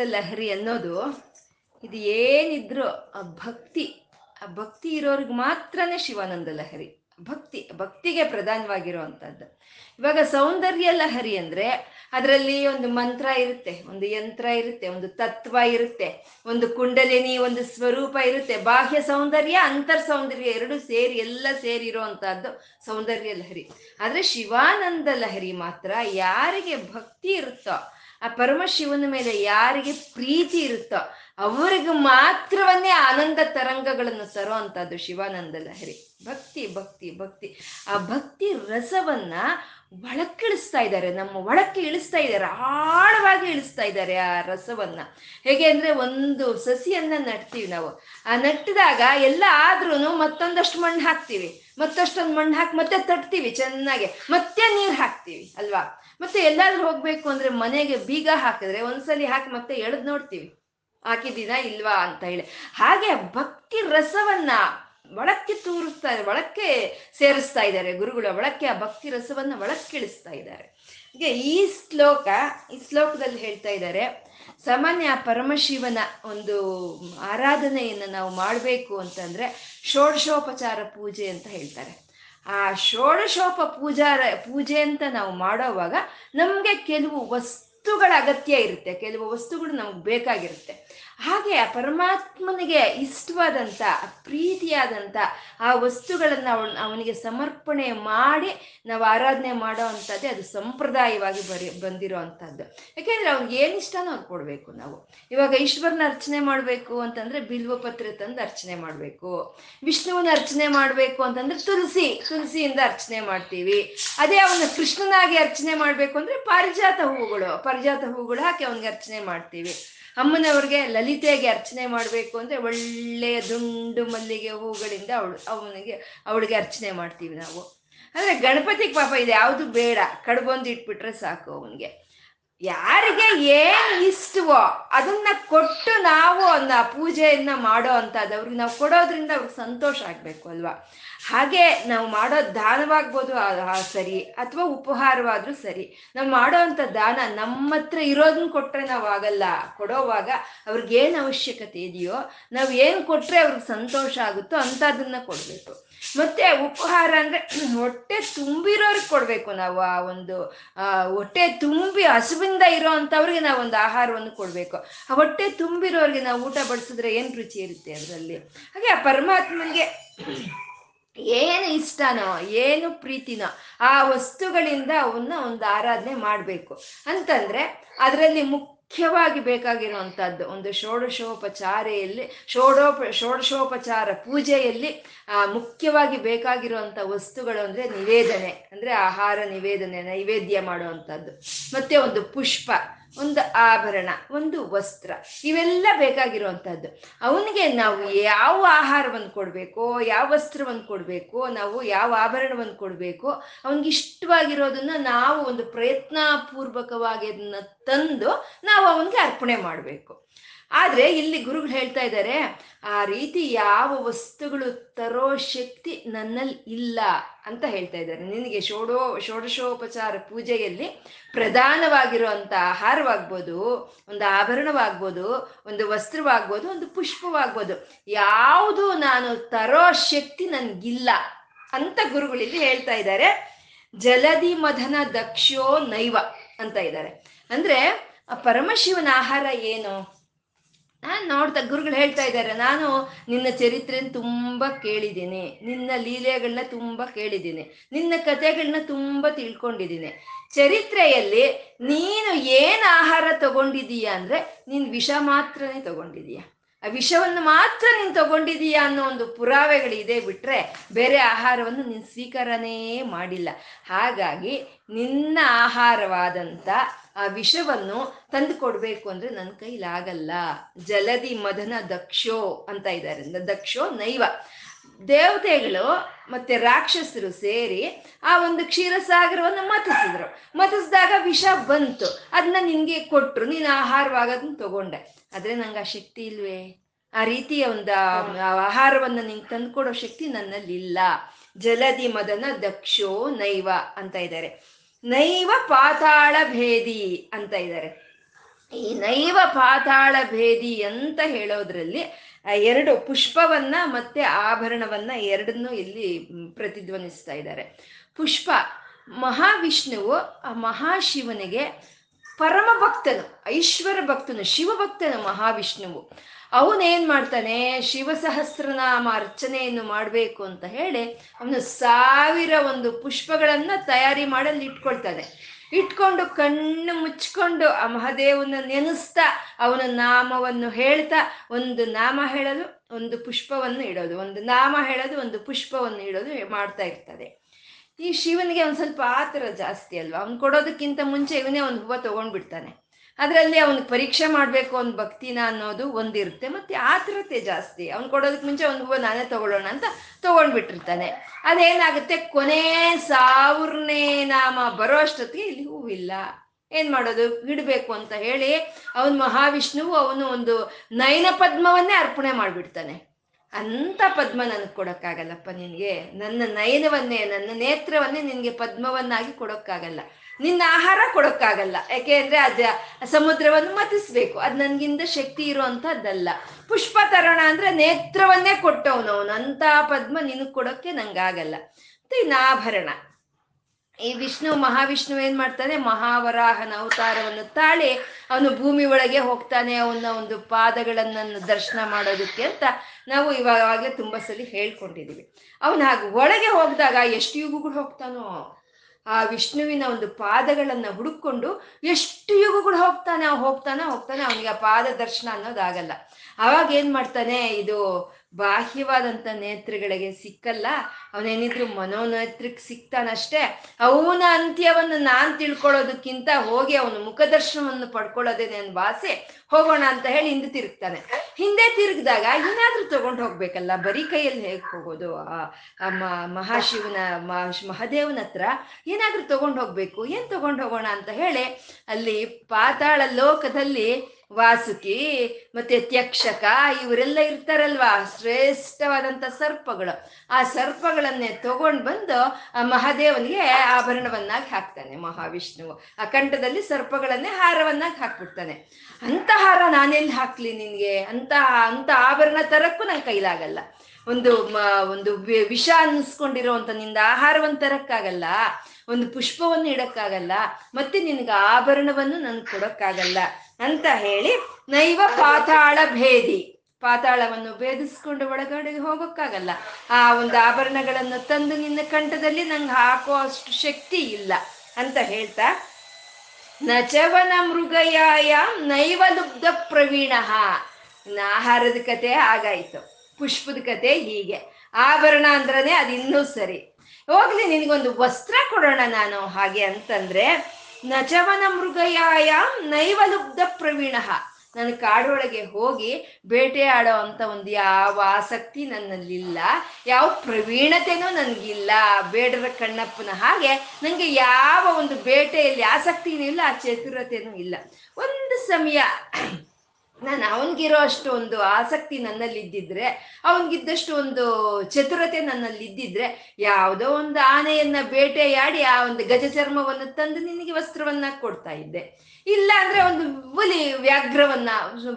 ಲಹರಿ ಅನ್ನೋದು ಇದು ಏನಿದ್ರು ಆ ಭಕ್ತಿ ಆ ಭಕ್ತಿ ಇರೋರ್ಗೆ ಮಾತ್ರನೇ ಶಿವಾನಂದ ಲಹರಿ. ಭಕ್ತಿ, ಭಕ್ತಿಗೆ ಪ್ರಧಾನವಾಗಿರುವಂಥದ್ದು ಇವಾಗ ಸೌಂದರ್ಯ ಲಹರಿ ಅಂದ್ರೆ ಅದರಲ್ಲಿ ಒಂದು ಮಂತ್ರ ಇರುತ್ತೆ, ಒಂದು ಯಂತ್ರ ಇರುತ್ತೆ, ಒಂದು ತತ್ವ ಇರುತ್ತೆ, ಒಂದು ಕುಂಡಲಿನಿ, ಒಂದು ಸ್ವರೂಪ ಇರುತ್ತೆ. ಬಾಹ್ಯ ಸೌಂದರ್ಯ, ಅಂತರ್ ಸೌಂದರ್ಯ ಎರಡು ಸೇರಿ, ಎಲ್ಲ ಸೇರಿರೋ ಇರುವಂತಹದ್ದು ಸೌಂದರ್ಯ ಲಹರಿ. ಆದ್ರೆ ಶಿವಾನಂದ ಲಹರಿ ಮಾತ್ರ ಯಾರಿಗೆ ಭಕ್ತಿ ಇರುತ್ತೋ ಆ ಪರಮಶಿವನ ಮೇಲೆ ಯಾರಿಗೆ ಪ್ರೀತಿ ಇರುತ್ತೋ ಅವರಿಗೆ ಮಾತ್ರವನ್ನೇ ಆನಂದ ತರಂಗಗಳನ್ನು ತರೋ ಅಂತದ್ದು ಶಿವಾನಂದ ಲಹರಿ ಭಕ್ತಿ ಭಕ್ತಿ ಭಕ್ತಿ. ಆ ಭಕ್ತಿ ರಸವನ್ನ ಒಳಕ್ಕಿಳಿಸ್ತಾ ಇದ್ದಾರೆ, ನಮ್ಮ ಒಳಕ್ಕೆ ಇಳಿಸ್ತಾ ಇದ್ದಾರೆ, ಆಳವಾಗಿ ಇಳಿಸ್ತಾ ಇದ್ದಾರೆ ಆ ರಸವನ್ನ. ಹೇಗೆ ಅಂದ್ರೆ ಒಂದು ಸಸಿಯನ್ನ ನಟ್ತೀವಿ ನಾವು. ಆ ನಟ್ಟಿದಾಗ ಎಲ್ಲ ಆದ್ರೂ ಮತ್ತೊಂದಷ್ಟು ಮಣ್ಣು ಹಾಕ್ತೀವಿ. ಮತ್ತಷ್ಟೊಂದು ಮಣ್ಣು ಹಾಕಿ ಮತ್ತೆ ತಟ್ತೀವಿ ಚೆನ್ನಾಗಿ. ಮತ್ತೆ ನೀರು ಹಾಕ್ತೀವಿ, ಅಲ್ವಾ? ಮತ್ತೆ ಎಲ್ಲಾದ್ರೂ ಹೋಗ್ಬೇಕು ಅಂದ್ರೆ ಮನೆಗೆ ಬೀಗ ಹಾಕಿದ್ರೆ ಒಂದ್ಸಲಿ ಹಾಕಿ ಮತ್ತೆ ಎಳೆದು ನೋಡ್ತೀವಿ. ಹಾಕಿದ್ದೀನಾ ಇಲ್ವಾ ಅಂತ ಹೇಳಿ. ಹಾಗೆ ಭಕ್ತಿ ರಸವನ್ನ ಒಳಕ್ಕೆ ತೂರಿಸ್ತಾ ಒಳಕ್ಕೆ ಸೇರಿಸ್ತಾ ಇದ್ದಾರೆ ಗುರುಗಳು, ಒಳಕ್ಕೆ ಆ ಭಕ್ತಿ ರಸವನ್ನ ಒಳಕ್ಕಿಳಿಸ್ತಾ ಇದ್ದಾರೆ. ಈ ಶ್ಲೋಕ, ಈ ಶ್ಲೋಕದಲ್ಲಿ ಹೇಳ್ತಾ ಇದ್ದಾರೆ, ಸಾಮಾನ್ಯ ಪರಮಶಿವನ ಒಂದು ಆರಾಧನೆಯನ್ನು ನಾವು ಮಾಡಬೇಕು ಅಂತಂದ್ರೆ ಷೋಡಶೋಪಚಾರ ಪೂಜೆ ಅಂತ ಹೇಳ್ತಾರೆ. ಆ ಷೋಡಶೋಪ ಪೂಜಾರ ಪೂಜೆ ಅಂತ ನಾವು ಮಾಡೋವಾಗ ನಮಗೆ ಕೆಲವು ವಸ್ತುಗಳ ಅಗತ್ಯ ಇರುತ್ತೆ. ಕೆಲವು ವಸ್ತುಗಳು ನಮ್ಗೆ ಬೇಕಾಗಿರುತ್ತೆ. ಹಾಗೆ ಆ ಪರಮಾತ್ಮನಿಗೆ ಇಷ್ಟವಾದಂಥ ಪ್ರೀತಿಯಾದಂಥ ಆ ವಸ್ತುಗಳನ್ನು ಅವಳ ಅವನಿಗೆ ಸಮರ್ಪಣೆ ಮಾಡಿ ನಾವು ಆರಾಧನೆ ಮಾಡೋ ಅಂಥದ್ದೇ ಅದು ಸಂಪ್ರದಾಯವಾಗಿ ಬರಿ, ಬಂದಿರೋ ಅಂಥದ್ದು. ಯಾಕೆಂದ್ರೆ ಅವ್ನಿಗೆ ಏನು ಇಷ್ಟನೋ ಅದು ಕೊಡಬೇಕು ನಾವು. ಇವಾಗ ಈಶ್ವರನ ಅರ್ಚನೆ ಮಾಡಬೇಕು ಅಂತಂದ್ರೆ ಬಿಲ್ವ ಪತ್ರೆ ತಂದು ಅರ್ಚನೆ ಮಾಡಬೇಕು. ವಿಷ್ಣುವನ ಅರ್ಚನೆ ಮಾಡಬೇಕು ಅಂತಂದ್ರೆ ತುಳಸಿ ತುಳಸಿಯಿಂದ ಅರ್ಚನೆ ಮಾಡ್ತೀವಿ. ಅದೇ ಅವನ ಕೃಷ್ಣನಾಗಿ ಅರ್ಚನೆ ಮಾಡಬೇಕು ಅಂದ್ರೆ ಪಾರಿಜಾತ ಹೂವುಗಳು ಪಾರಿಜಾತ ಹೂವುಗಳು ಹಾಕಿ ಅವನಿಗೆ ಅರ್ಚನೆ ಮಾಡ್ತೀವಿ. ಅಮ್ಮನವ್ರಿಗೆ ಲಲಿತೆಗೆ ಅರ್ಚನೆ ಮಾಡಬೇಕು ಅಂದ್ರೆ ಒಳ್ಳೆಯ ದುಂಡು ಮಲ್ಲಿಗೆ ಹೂಗಳಿಂದ ಅವಳು, ಅವನಿಗೆ, ಅವಳಿಗೆ ಅರ್ಚನೆ ಮಾಡ್ತೀವಿ ನಾವು. ಅಂದ್ರೆ ಗಣಪತಿಗೆ ಪಾಪ ಇದು ಯಾವುದು ಬೇಡ, ಕಡ್ಬೊಂದು ಇಟ್ಬಿಟ್ರೆ ಸಾಕು ಅವನಿಗೆ. ಯಾರಿಗೆ ಏನು ಇಷ್ಟವೋ ಅದನ್ನ ಕೊಟ್ಟು ನಾವು ಒಂದು ಆ ಪೂಜೆಯನ್ನ ಮಾಡೋ ಅಂಥದ್ದು ಅವ್ರಿಗೆ ನಾವು ಕೊಡೋದ್ರಿಂದ ಅವ್ರಿಗೆ ಸಂತೋಷ ಆಗ್ಬೇಕು ಅಲ್ವಾ? ಹಾಗೆ ನಾವು ಮಾಡೋ ದಾನವಾಗ್ಬೋದು ಸರಿ, ಅಥವಾ ಉಪಹಾರವಾದ್ರೂ ಸರಿ. ನಾವು ಮಾಡೋ ಅಂಥ ದಾನ ನಮ್ಮ ಹತ್ರ ಇರೋದನ್ನ ಕೊಟ್ರೆ ನಾವು ಆಗಲ್ಲ. ಕೊಡೋವಾಗ ಅವ್ರಿಗೆ ಏನು ಅವಶ್ಯಕತೆ ಇದೆಯೋ, ನಾವು ಏನು ಕೊಟ್ರೆ ಅವ್ರಿಗೆ ಸಂತೋಷ ಆಗುತ್ತೋ ಅಂಥದನ್ನ ಕೊಡಬೇಕು. ಮತ್ತೆ ಉಪಹಾರ ಅಂದ್ರೆ (clears throat) ಹೊಟ್ಟೆ ತುಂಬಿರೋರ್ಗೆ ಕೊಡಬೇಕು ನಾವು ಆ ಒಂದು ಹೊಟ್ಟೆ ತುಂಬಿ ಹಸುವಿಂದ ಇರೋ ಅಂತವ್ರಿಗೆ ಒಂದು ಆಹಾರವನ್ನು ಕೊಡಬೇಕು. ಆ ಹೊಟ್ಟೆ ತುಂಬಿರೋರಿಗೆ ನಾವು ಊಟ ಬಡಿಸಿದ್ರೆ ಏನು ರುಚಿ ಇರುತ್ತೆ ಅದರಲ್ಲಿ? ಹಾಗೆ ಆ ಪರಮಾತ್ಮನಿಗೆ ಏನು ಇಷ್ಟನೋ, ಏನು ಪ್ರೀತಿನೋ ಆ ವಸ್ತುಗಳಿಂದ ಅವನ್ನ ಒಂದು ಆರಾಧನೆ ಮಾಡಬೇಕು. ಅಂತಂದ್ರೆ ಅದರಲ್ಲಿ ಮುಖ್ಯವಾಗಿ ಬೇಕಾಗಿರುವಂಥದ್ದು ಒಂದು ಷೋಡಶೋಪಚಾರೆಯಲ್ಲಿ ಷೋಡೋಪ ಷೋಡಶೋಪಚಾರ ಪೂಜೆಯಲ್ಲಿ ಮುಖ್ಯವಾಗಿ ಬೇಕಾಗಿರುವಂಥ ವಸ್ತುಗಳು ಅಂದರೆ ನಿವೇದನೆ, ಅಂದರೆ ಆಹಾರ ನಿವೇದನೆ ನೈವೇದ್ಯ ಮಾಡುವಂಥದ್ದು ಮತ್ತೆ ಒಂದು ಪುಷ್ಪ. ಒಂದು ಆಭರಣ, ಒಂದು ವಸ್ತ್ರ, ಇವೆಲ್ಲ ಬೇಕಾಗಿರುವಂಥದ್ದು ಅವನಿಗೆ ನಾವು ಯಾವ ಆಹಾರವನ್ನು ಕೊಡಬೇಕು, ಯಾವ ವಸ್ತ್ರವನ್ನು ಕೊಡಬೇಕು, ನಾವು ಯಾವ ಆಭರಣವನ್ನು ಕೊಡಬೇಕು, ಅವನಿಗೆ ಇಷ್ಟವಾಗಿರೋದನ್ನ ನಾವು ಒಂದು ಪ್ರಯತ್ನ ಪೂರ್ವಕವಾಗಿ ಅದನ್ನ ತಂದು ನಾವು ಅವನಿಗೆ ಅರ್ಪಣೆ ಮಾಡಬೇಕು. ಆದ್ರೆ ಇಲ್ಲಿ ಗುರುಗಳು ಹೇಳ್ತಾ ಇದ್ದಾರೆ, ಆ ರೀತಿ ಯಾವ ವಸ್ತುಗಳು ತರೋ ಶಕ್ತಿ ನನ್ನಲ್ಲಿ ಇಲ್ಲ ಅಂತ ಹೇಳ್ತಾ ಇದ್ದಾರೆ. ನಿನಗೆ ಷೋಡೋ ಷೋಡಶೋಪಚಾರ ಪೂಜೆಯಲ್ಲಿ ಪ್ರಧಾನವಾಗಿರುವಂಥ ಆಹಾರವಾಗ್ಬೋದು, ಒಂದು ಆಭರಣವಾಗ್ಬೋದು, ಒಂದು ವಸ್ತ್ರವಾಗ್ಬೋದು, ಒಂದು ಪುಷ್ಪವಾಗ್ಬೋದು, ಯಾವುದು ನಾನು ತರೋ ಶಕ್ತಿ ನನ್ಗಿಲ್ಲ ಅಂತ ಗುರುಗಳಿಲ್ಲಿ ಹೇಳ್ತಾ ಇದ್ದಾರೆ. ಜಲದಿ ಮಧನ ದಕ್ಷೋ ನೈವ ಅಂತ ಇದ್ದಾರೆ. ಅಂದ್ರೆ ಪರಮಶಿವನ ಆಹಾರ ಏನು? ನೋಡ್ತಾ ಗುರುಗಳು ಹೇಳ್ತಾ ಇದ್ದಾರೆ, ನಾನು ನಿನ್ನ ಚರಿತ್ರೆನ ತುಂಬಾ ಕೇಳಿದ್ದೀನಿ, ನಿನ್ನ ಲೀಲೆಗಳನ್ನ ತುಂಬಾ ಕೇಳಿದ್ದೀನಿ, ನಿನ್ನ ಕಥೆಗಳನ್ನ ತುಂಬಾ ತಿಳ್ಕೊಂಡಿದ್ದೀನಿ. ಚರಿತ್ರೆಯಲ್ಲಿ ನೀನು ಏನು ಆಹಾರ ತಗೊಂಡಿದೀಯ ಅಂದ್ರೆ, ನೀನ್ ವಿಷ ಮಾತ್ರನೇ ತಗೊಂಡಿದೀಯ ವಿಷವನ್ನು ಮಾತ್ರ ನೀನು ತಗೊಂಡಿದೀಯ ಅನ್ನೋ ಒಂದು ಪುರಾವೆಗಳಿದೆ ಬಿಟ್ರೆ ಬೇರೆ ಆಹಾರವನ್ನು ನೀನು ಸ್ವೀಕಾರನೇ ಮಾಡಿಲ್ಲ. ಹಾಗಾಗಿ ನಿನ್ನ ಆಹಾರವಾದಂಥ ಆ ವಿಷವನ್ನು ತಂದು ಕೊಡ್ಬೇಕು ಅಂದ್ರೆ ನನ್ನ ಕೈಲಾಗಲ್ಲ. ಜಲದಿ ಮದನ ದಕ್ಷೋ ಅಂತ ಇದ್ದಾರೆ ದಕ್ಷೋ ನೈವ. ದೇವತೆಗಳು ಮತ್ತೆ ರಾಕ್ಷಸರು ಸೇರಿ ಆ ಒಂದು ಕ್ಷೀರಸಾಗರವನ್ನು ಮತಿಸಿದ್ರು ಮತಿಸಿದಾಗ ವಿಷ ಬಂತು. ಅದನ್ನ ನಿನ್ಗೆ ಕೊಟ್ರು. ನೀನು ಆಹಾರವಾಗೋದನ್ನ ತಗೊಂಡೆ. ಆದ್ರೆ ನಂಗೆ ಆ ಶಕ್ತಿ ಇಲ್ವೇ? ಆ ರೀತಿಯ ಒಂದು ಆಹಾರವನ್ನು ನಿಂಗೆ ತಂದುಕೊಡೋ ಶಕ್ತಿ ನನ್ನಲ್ಲಿ ಇಲ್ಲ. ಜಲದಿ ಮದನ ದಕ್ಷೋ ನೈವ ಅಂತ ಇದ್ದಾರೆ ನೈವ ಪಾತಾಳ ಭೇದಿ ಅಂತ ಇದ್ದಾರೆ ಈ ನೈವ ಪಾತಾಳ ಭೇದಿ ಅಂತ ಹೇಳೋದ್ರಲ್ಲಿ ಎರಡು ಪುಷ್ಪವನ್ನ ಮತ್ತೆ ಆಭರಣವನ್ನ ಎರಡನ್ನೂ ಇಲ್ಲಿ ಪ್ರತಿಧ್ವನಿಸ್ತಾ ಇದ್ದಾರೆ. ಪುಷ್ಪ, ಮಹಾವಿಷ್ಣುವು ಆ ಮಹಾಶಿವನಿಗೆ ಪರಮ ಭಕ್ತನು ಐಶ್ವರ ಭಕ್ತನು ಶಿವಭಕ್ತನು ಮಹಾವಿಷ್ಣುವು. ಅವನೇನ್ ಮಾಡ್ತಾನೆ? ಶಿವ ಸಹಸ್ರನಾಮ ಅರ್ಚನೆಯನ್ನು ಮಾಡಬೇಕು ಅಂತ ಹೇಳಿ ಅವನು ಸಾವಿರ ಒಂದು ಪುಷ್ಪಗಳನ್ನ ತಯಾರಿ ಮಾಡಲು ಇಟ್ಕೊಳ್ತಾನೆ ಇಟ್ಕೊಂಡು ಕಣ್ಣು ಮುಚ್ಕೊಂಡು ಆ ಮಹಾದೇವನ ನೆನೆಸ್ತಾ ಅವನ ನಾಮವನ್ನು ಹೇಳ್ತಾ ಒಂದು ನಾಮ ಹೇಳಲು, ಒಂದು ಪುಷ್ಪವನ್ನು ಇಡೋದು. ಒಂದು ನಾಮ ಹೇಳೋದು, ಒಂದು ಪುಷ್ಪವನ್ನು ಇಡೋದು ಮಾಡ್ತಾ ಇರ್ತದೆ. ಈ ಶಿವನಿಗೆ ಒಂದು ಸ್ವಲ್ಪ ಆತರ ಜಾಸ್ತಿ ಅಲ್ವಾ? ಅವ್ನು ಕೊಡೋದಕ್ಕಿಂತ ಮುಂಚೆ ಇವನೇ ಒಂದು ಹೂವು ತಗೊಂಡ್ಬಿಡ್ತಾನೆ. ಅದರಲ್ಲಿ ಅವ್ನಿಗೆ ಪರೀಕ್ಷೆ ಮಾಡಬೇಕು ಅವ್ನ ಭಕ್ತಿನ ಅನ್ನೋದು ಒಂದಿರುತ್ತೆ, ಮತ್ತೆ ಆತುರತೆ ಜಾಸ್ತಿ. ಅವ್ನು ಕೊಡೋದಕ್ಕೆ ಮುಂಚೆ ಒಂದು ಹೂವು ನಾನೇ ತಗೊಳ್ಳೋಣ ಅಂತ ತಗೊಂಡ್ಬಿಟ್ಟಿರ್ತಾನೆ. ಅದೇನಾಗುತ್ತೆ? ಕೊನೆ ಸಾವಿರನೇ ನಾಮ ಬರೋ ಅಷ್ಟೊತ್ತಿಗೆ ಇಲ್ಲಿ ಹೂವಿಲ್ಲ. ಏನ್ ಮಾಡೋದು? ಇಡಬೇಕು ಅಂತ ಹೇಳಿ ಅವನು ಮಹಾವಿಷ್ಣುವು ಅವನು ಒಂದು ನಯನ ಪದ್ಮವನ್ನೇ ಅರ್ಪಣೆ ಮಾಡಿಬಿಡ್ತಾನೆ. ಅಂತ ಪದ್ಮ ನನಗೆ ಕೊಡೋಕ್ಕಾಗಲ್ಲಪ್ಪ ನಿನಗೆ. ನನ್ನ ನಯನವನ್ನೇ, ನನ್ನ ನೇತ್ರವನ್ನೇ ನಿನಗೆ ಪದ್ಮವನ್ನಾಗಿ ಕೊಡೋಕ್ಕಾಗಲ್ಲ. ನಿನ್ನ ಆಹಾರ ಕೊಡೋಕ್ಕಾಗಲ್ಲ. ಯಾಕೆ ಅಂದ್ರೆ ಅದ ಸಮುದ್ರವನ್ನು ಮತಿಸ್ಬೇಕು. ಅದು ನನ್ಗಿಂದ ಶಕ್ತಿ ಇರುವಂಥದ್ದಲ್ಲ ಪುಷ್ಪ ತರೋಣ ಅಂದ್ರೆ ನೇತ್ರವನ್ನೇ ಕೊಟ್ಟವನು ಅವನು. ಅಂತ ಪದ್ಮ ನಿನಗೆ ಕೊಡೋಕ್ಕೆ ನಂಗಾಗಲ್ಲ. ಮತ್ತೆ ಇನ್ನು ಆಭರಣ ಈ ವಿಷ್ಣು ಮಹಾವಿಷ್ಣು ಏನ್ ಮಾಡ್ತಾನೆ? ಮಹಾವರಾಹನ ಅವತಾರವನ್ನು ತಾಳಿ ಅವನು ಭೂಮಿ ಒಳಗೆ ಹೋಗ್ತಾನೆ ಅವನ ಒಂದು ಪಾದಗಳನ್ನ ದರ್ಶನ ಮಾಡೋದಕ್ಕೆ ಅಂತ ನಾವು ಇವಾಗಲೇ ತುಂಬಾ ಸಲ ಹೇಳ್ಕೊಂಡಿದೀವಿ. ಅವನು ಹಾಗೆ ಒಳಗೆ ಹೋಗಿದಾಗ ಎಷ್ಟು ಯುಗಗಳು ಹೋಗ್ತಾನೋ? ಆ ವಿಷ್ಣುವಿನ ಒಂದು ಪಾದಗಳನ್ನ ಹುಡುಕೊಂಡು ಎಷ್ಟು ಯುಗಗಳು ಹೋಗ್ತಾನೆ ಹೋಗ್ತಾನೆ ಹೋಗ್ತಾನೆ, ಅವನಿಗೆ ಆ ಪಾದ ದರ್ಶನ ಅನ್ನೋದಾಗಲ್ಲ. ಅವಾಗ ಏನ್ ಮಾಡ್ತಾನೆ, ಇದು ಬಾಹ್ಯವಾದಂಥ ನೇತ್ರಗಳಿಗೆ ಸಿಕ್ಕಲ್ಲ, ಅವನೇನಿದ್ರು ಮನೋನೇತ್ರಕ್ಕೆ ಸಿಗ್ತಾನಷ್ಟೇ ಅವನ ಅಂತ್ಯವನ್ನು ನಾನು ತಿಳ್ಕೊಳ್ಳೋದಕ್ಕಿಂತ ಹೋಗಿ ಅವನ ಮುಖದರ್ಶನವನ್ನು ಪಡ್ಕೊಳ್ಳೋದೇನೆ ನನ್ನ ಭಾಸೆ ಹೋಗೋಣ ಅಂತ ಹೇಳಿ ಹಿಂದೆ ತಿರುಗ್ತಾನೆ. ಹಿಂದೆ ತಿರುಗಿದಾಗ ಏನಾದರೂ ತಗೊಂಡು ಹೋಗ್ಬೇಕಲ್ಲ, ಬರೀ ಕೈಯಲ್ಲಿ ಹೇಗೆ ಹೋಗೋದು? ಆ ಮಹಾಶಿವನ ಮಹಾ- ಮಹಾದೇವನ ಹತ್ರ ಏನಾದ್ರೂ ತಗೊಂಡು ಹೋಗ್ಬೇಕು. ಏನ್ ತಗೊಂಡು ಹೋಗೋಣ ಅಂತ ಹೇಳಿ ಅಲ್ಲಿ ಪಾತಾಳ ಲೋಕದಲ್ಲಿ ವಾಸುಕಿ ಮತ್ತೆ ತ್ಯಕ್ಷಕ ಇವರೆಲ್ಲ ಇರ್ತಾರಲ್ವಾ? ಶ್ರೇಷ್ಠವಾದಂಥ ಸರ್ಪಗಳು. ಆ ಸರ್ಪಗಳನ್ನೇ ತಗೊಂಡು ಬಂದು ಆ ಮಹಾದೇವನಿಗೆ ಆಭರಣವನ್ನಾಗಿ ಹಾಕ್ತಾನೆ, ಮಹಾವಿಷ್ಣುವು. ಆ ಕಂಠದಲ್ಲಿ ಸರ್ಪಗಳನ್ನೇ ಹಾರವನ್ನಾಗಿ ಹಾಕ್ಬಿಡ್ತಾನೆ. ಅಂತ ಹಾರ ನಾನೆಲ್ಲಿ ಹಾಕ್ಲಿ ನಿನ್ಗೆ? ಅಂತ ಅಂತ ಆಭರಣ ತರಕ್ಕೂ ನನ್ ಕೈಲಾಗಲ್ಲ. ಒಂದು ಒಂದು ವಿಷ ಅನ್ನಿಸ್ಕೊಂಡಿರೋಂಥ ನಿಂದ ಆಹಾರವನ್ನು ತರಕ್ಕಾಗಲ್ಲ. ಒಂದು ಪುಷ್ಪವನ್ನು ಇಡಕ್ಕಾಗಲ್ಲ. ಮತ್ತೆ ನಿನಗೆ ಆಭರಣವನ್ನು ನನ್ಗೆ ಕೊಡಕ್ಕಾಗಲ್ಲ. ಅಂತ ಹೇಳಿ ನೈವ ಪಾತಾಳ ಭೇದಿ. ಪಾತಾಳವನ್ನು ಭೇದಿಸ್ಕೊಂಡು ಒಳಗಡೆ ಹೋಗೋಕ್ಕಾಗಲ್ಲ. ಆ ಒಂದು ಆಭರಣಗಳನ್ನು ತಂದು ನಿನ್ನ ಕಂಠದಲ್ಲಿ ನಂಗೆ ಹಾಕೋ ಅಷ್ಟು ಶಕ್ತಿ ಇಲ್ಲ ಅಂತ ಹೇಳ್ತಾ, ನಚವನ ಮೃಗಯಾಯ ನೈವ ಲುಬ್ಧ ಪ್ರವೀಣ. ಆಹಾರದ ಕತೆ ಆಗಾಯ್ತು ಪುಷ್ಪದ ಕತೆ ಹೀಗೆ. ಆಭರಣ ಅಂದ್ರನೇ ಅದು ಇನ್ನೂ ಸರಿ. ಹೋಗ್ಲಿ, ನಿನಗೊಂದು ವಸ್ತ್ರ ಕೊಡೋಣ ನಾನು ಹಾಗೆ ಅಂತಂದ್ರೆ ನಚವನ ಮೃಗಯಾಯ ನೈವಲುಬ್ಧ ಪ್ರವೀಣ ನನ್ನ ಕಾಡೊಳಗೆ ಹೋಗಿ ಬೇಟೆಯಾಡೋ ಅಂತ ಒಂದು ಯಾವ ಆಸಕ್ತಿ ನನ್ನಲ್ಲಿಲ್ಲ, ಯಾವ ಪ್ರವೀಣತೆನೂ ನನಗಿಲ್ಲ. ಬೇಡರ ಕಣ್ಣಪ್ಪನ ಹಾಗೆ ನನಗೆ ಯಾವ ಒಂದು ಬೇಟೆಯಲ್ಲಿ ಆಸಕ್ತಿನೂ ಇಲ್ಲ ಆ ಚತುರತೆನೂ ಇಲ್ಲ. ಒಂದು ಸಮಯ ನಾನು ಅವನಿಗಿರೋ ಅಷ್ಟು ಒಂದು ಆಸಕ್ತಿ ನನ್ನಲ್ಲಿ ಇದ್ದಿದ್ರೆ ಅವನಿಗಿದ್ದಷ್ಟು ಒಂದು ಚತುರತೆ ನನ್ನಲ್ಲಿ ಇದ್ದಿದ್ರೆ ಯಾವುದೋ ಒಂದು ಆನೆಯನ್ನ ಬೇಟೆಯಾಡಿ ಆ ಒಂದು ಗಜ ಚರ್ಮವನ್ನು ತಂದು ನಿನಗೆ ವಸ್ತ್ರವನ್ನ ಕೊಡ್ತಾ ಇದ್ದೆ. ಇಲ್ಲ ಅಂದ್ರೆ ಒಂದು ಹುಲಿ ವ್ಯಾಘ್ರವನ್ನ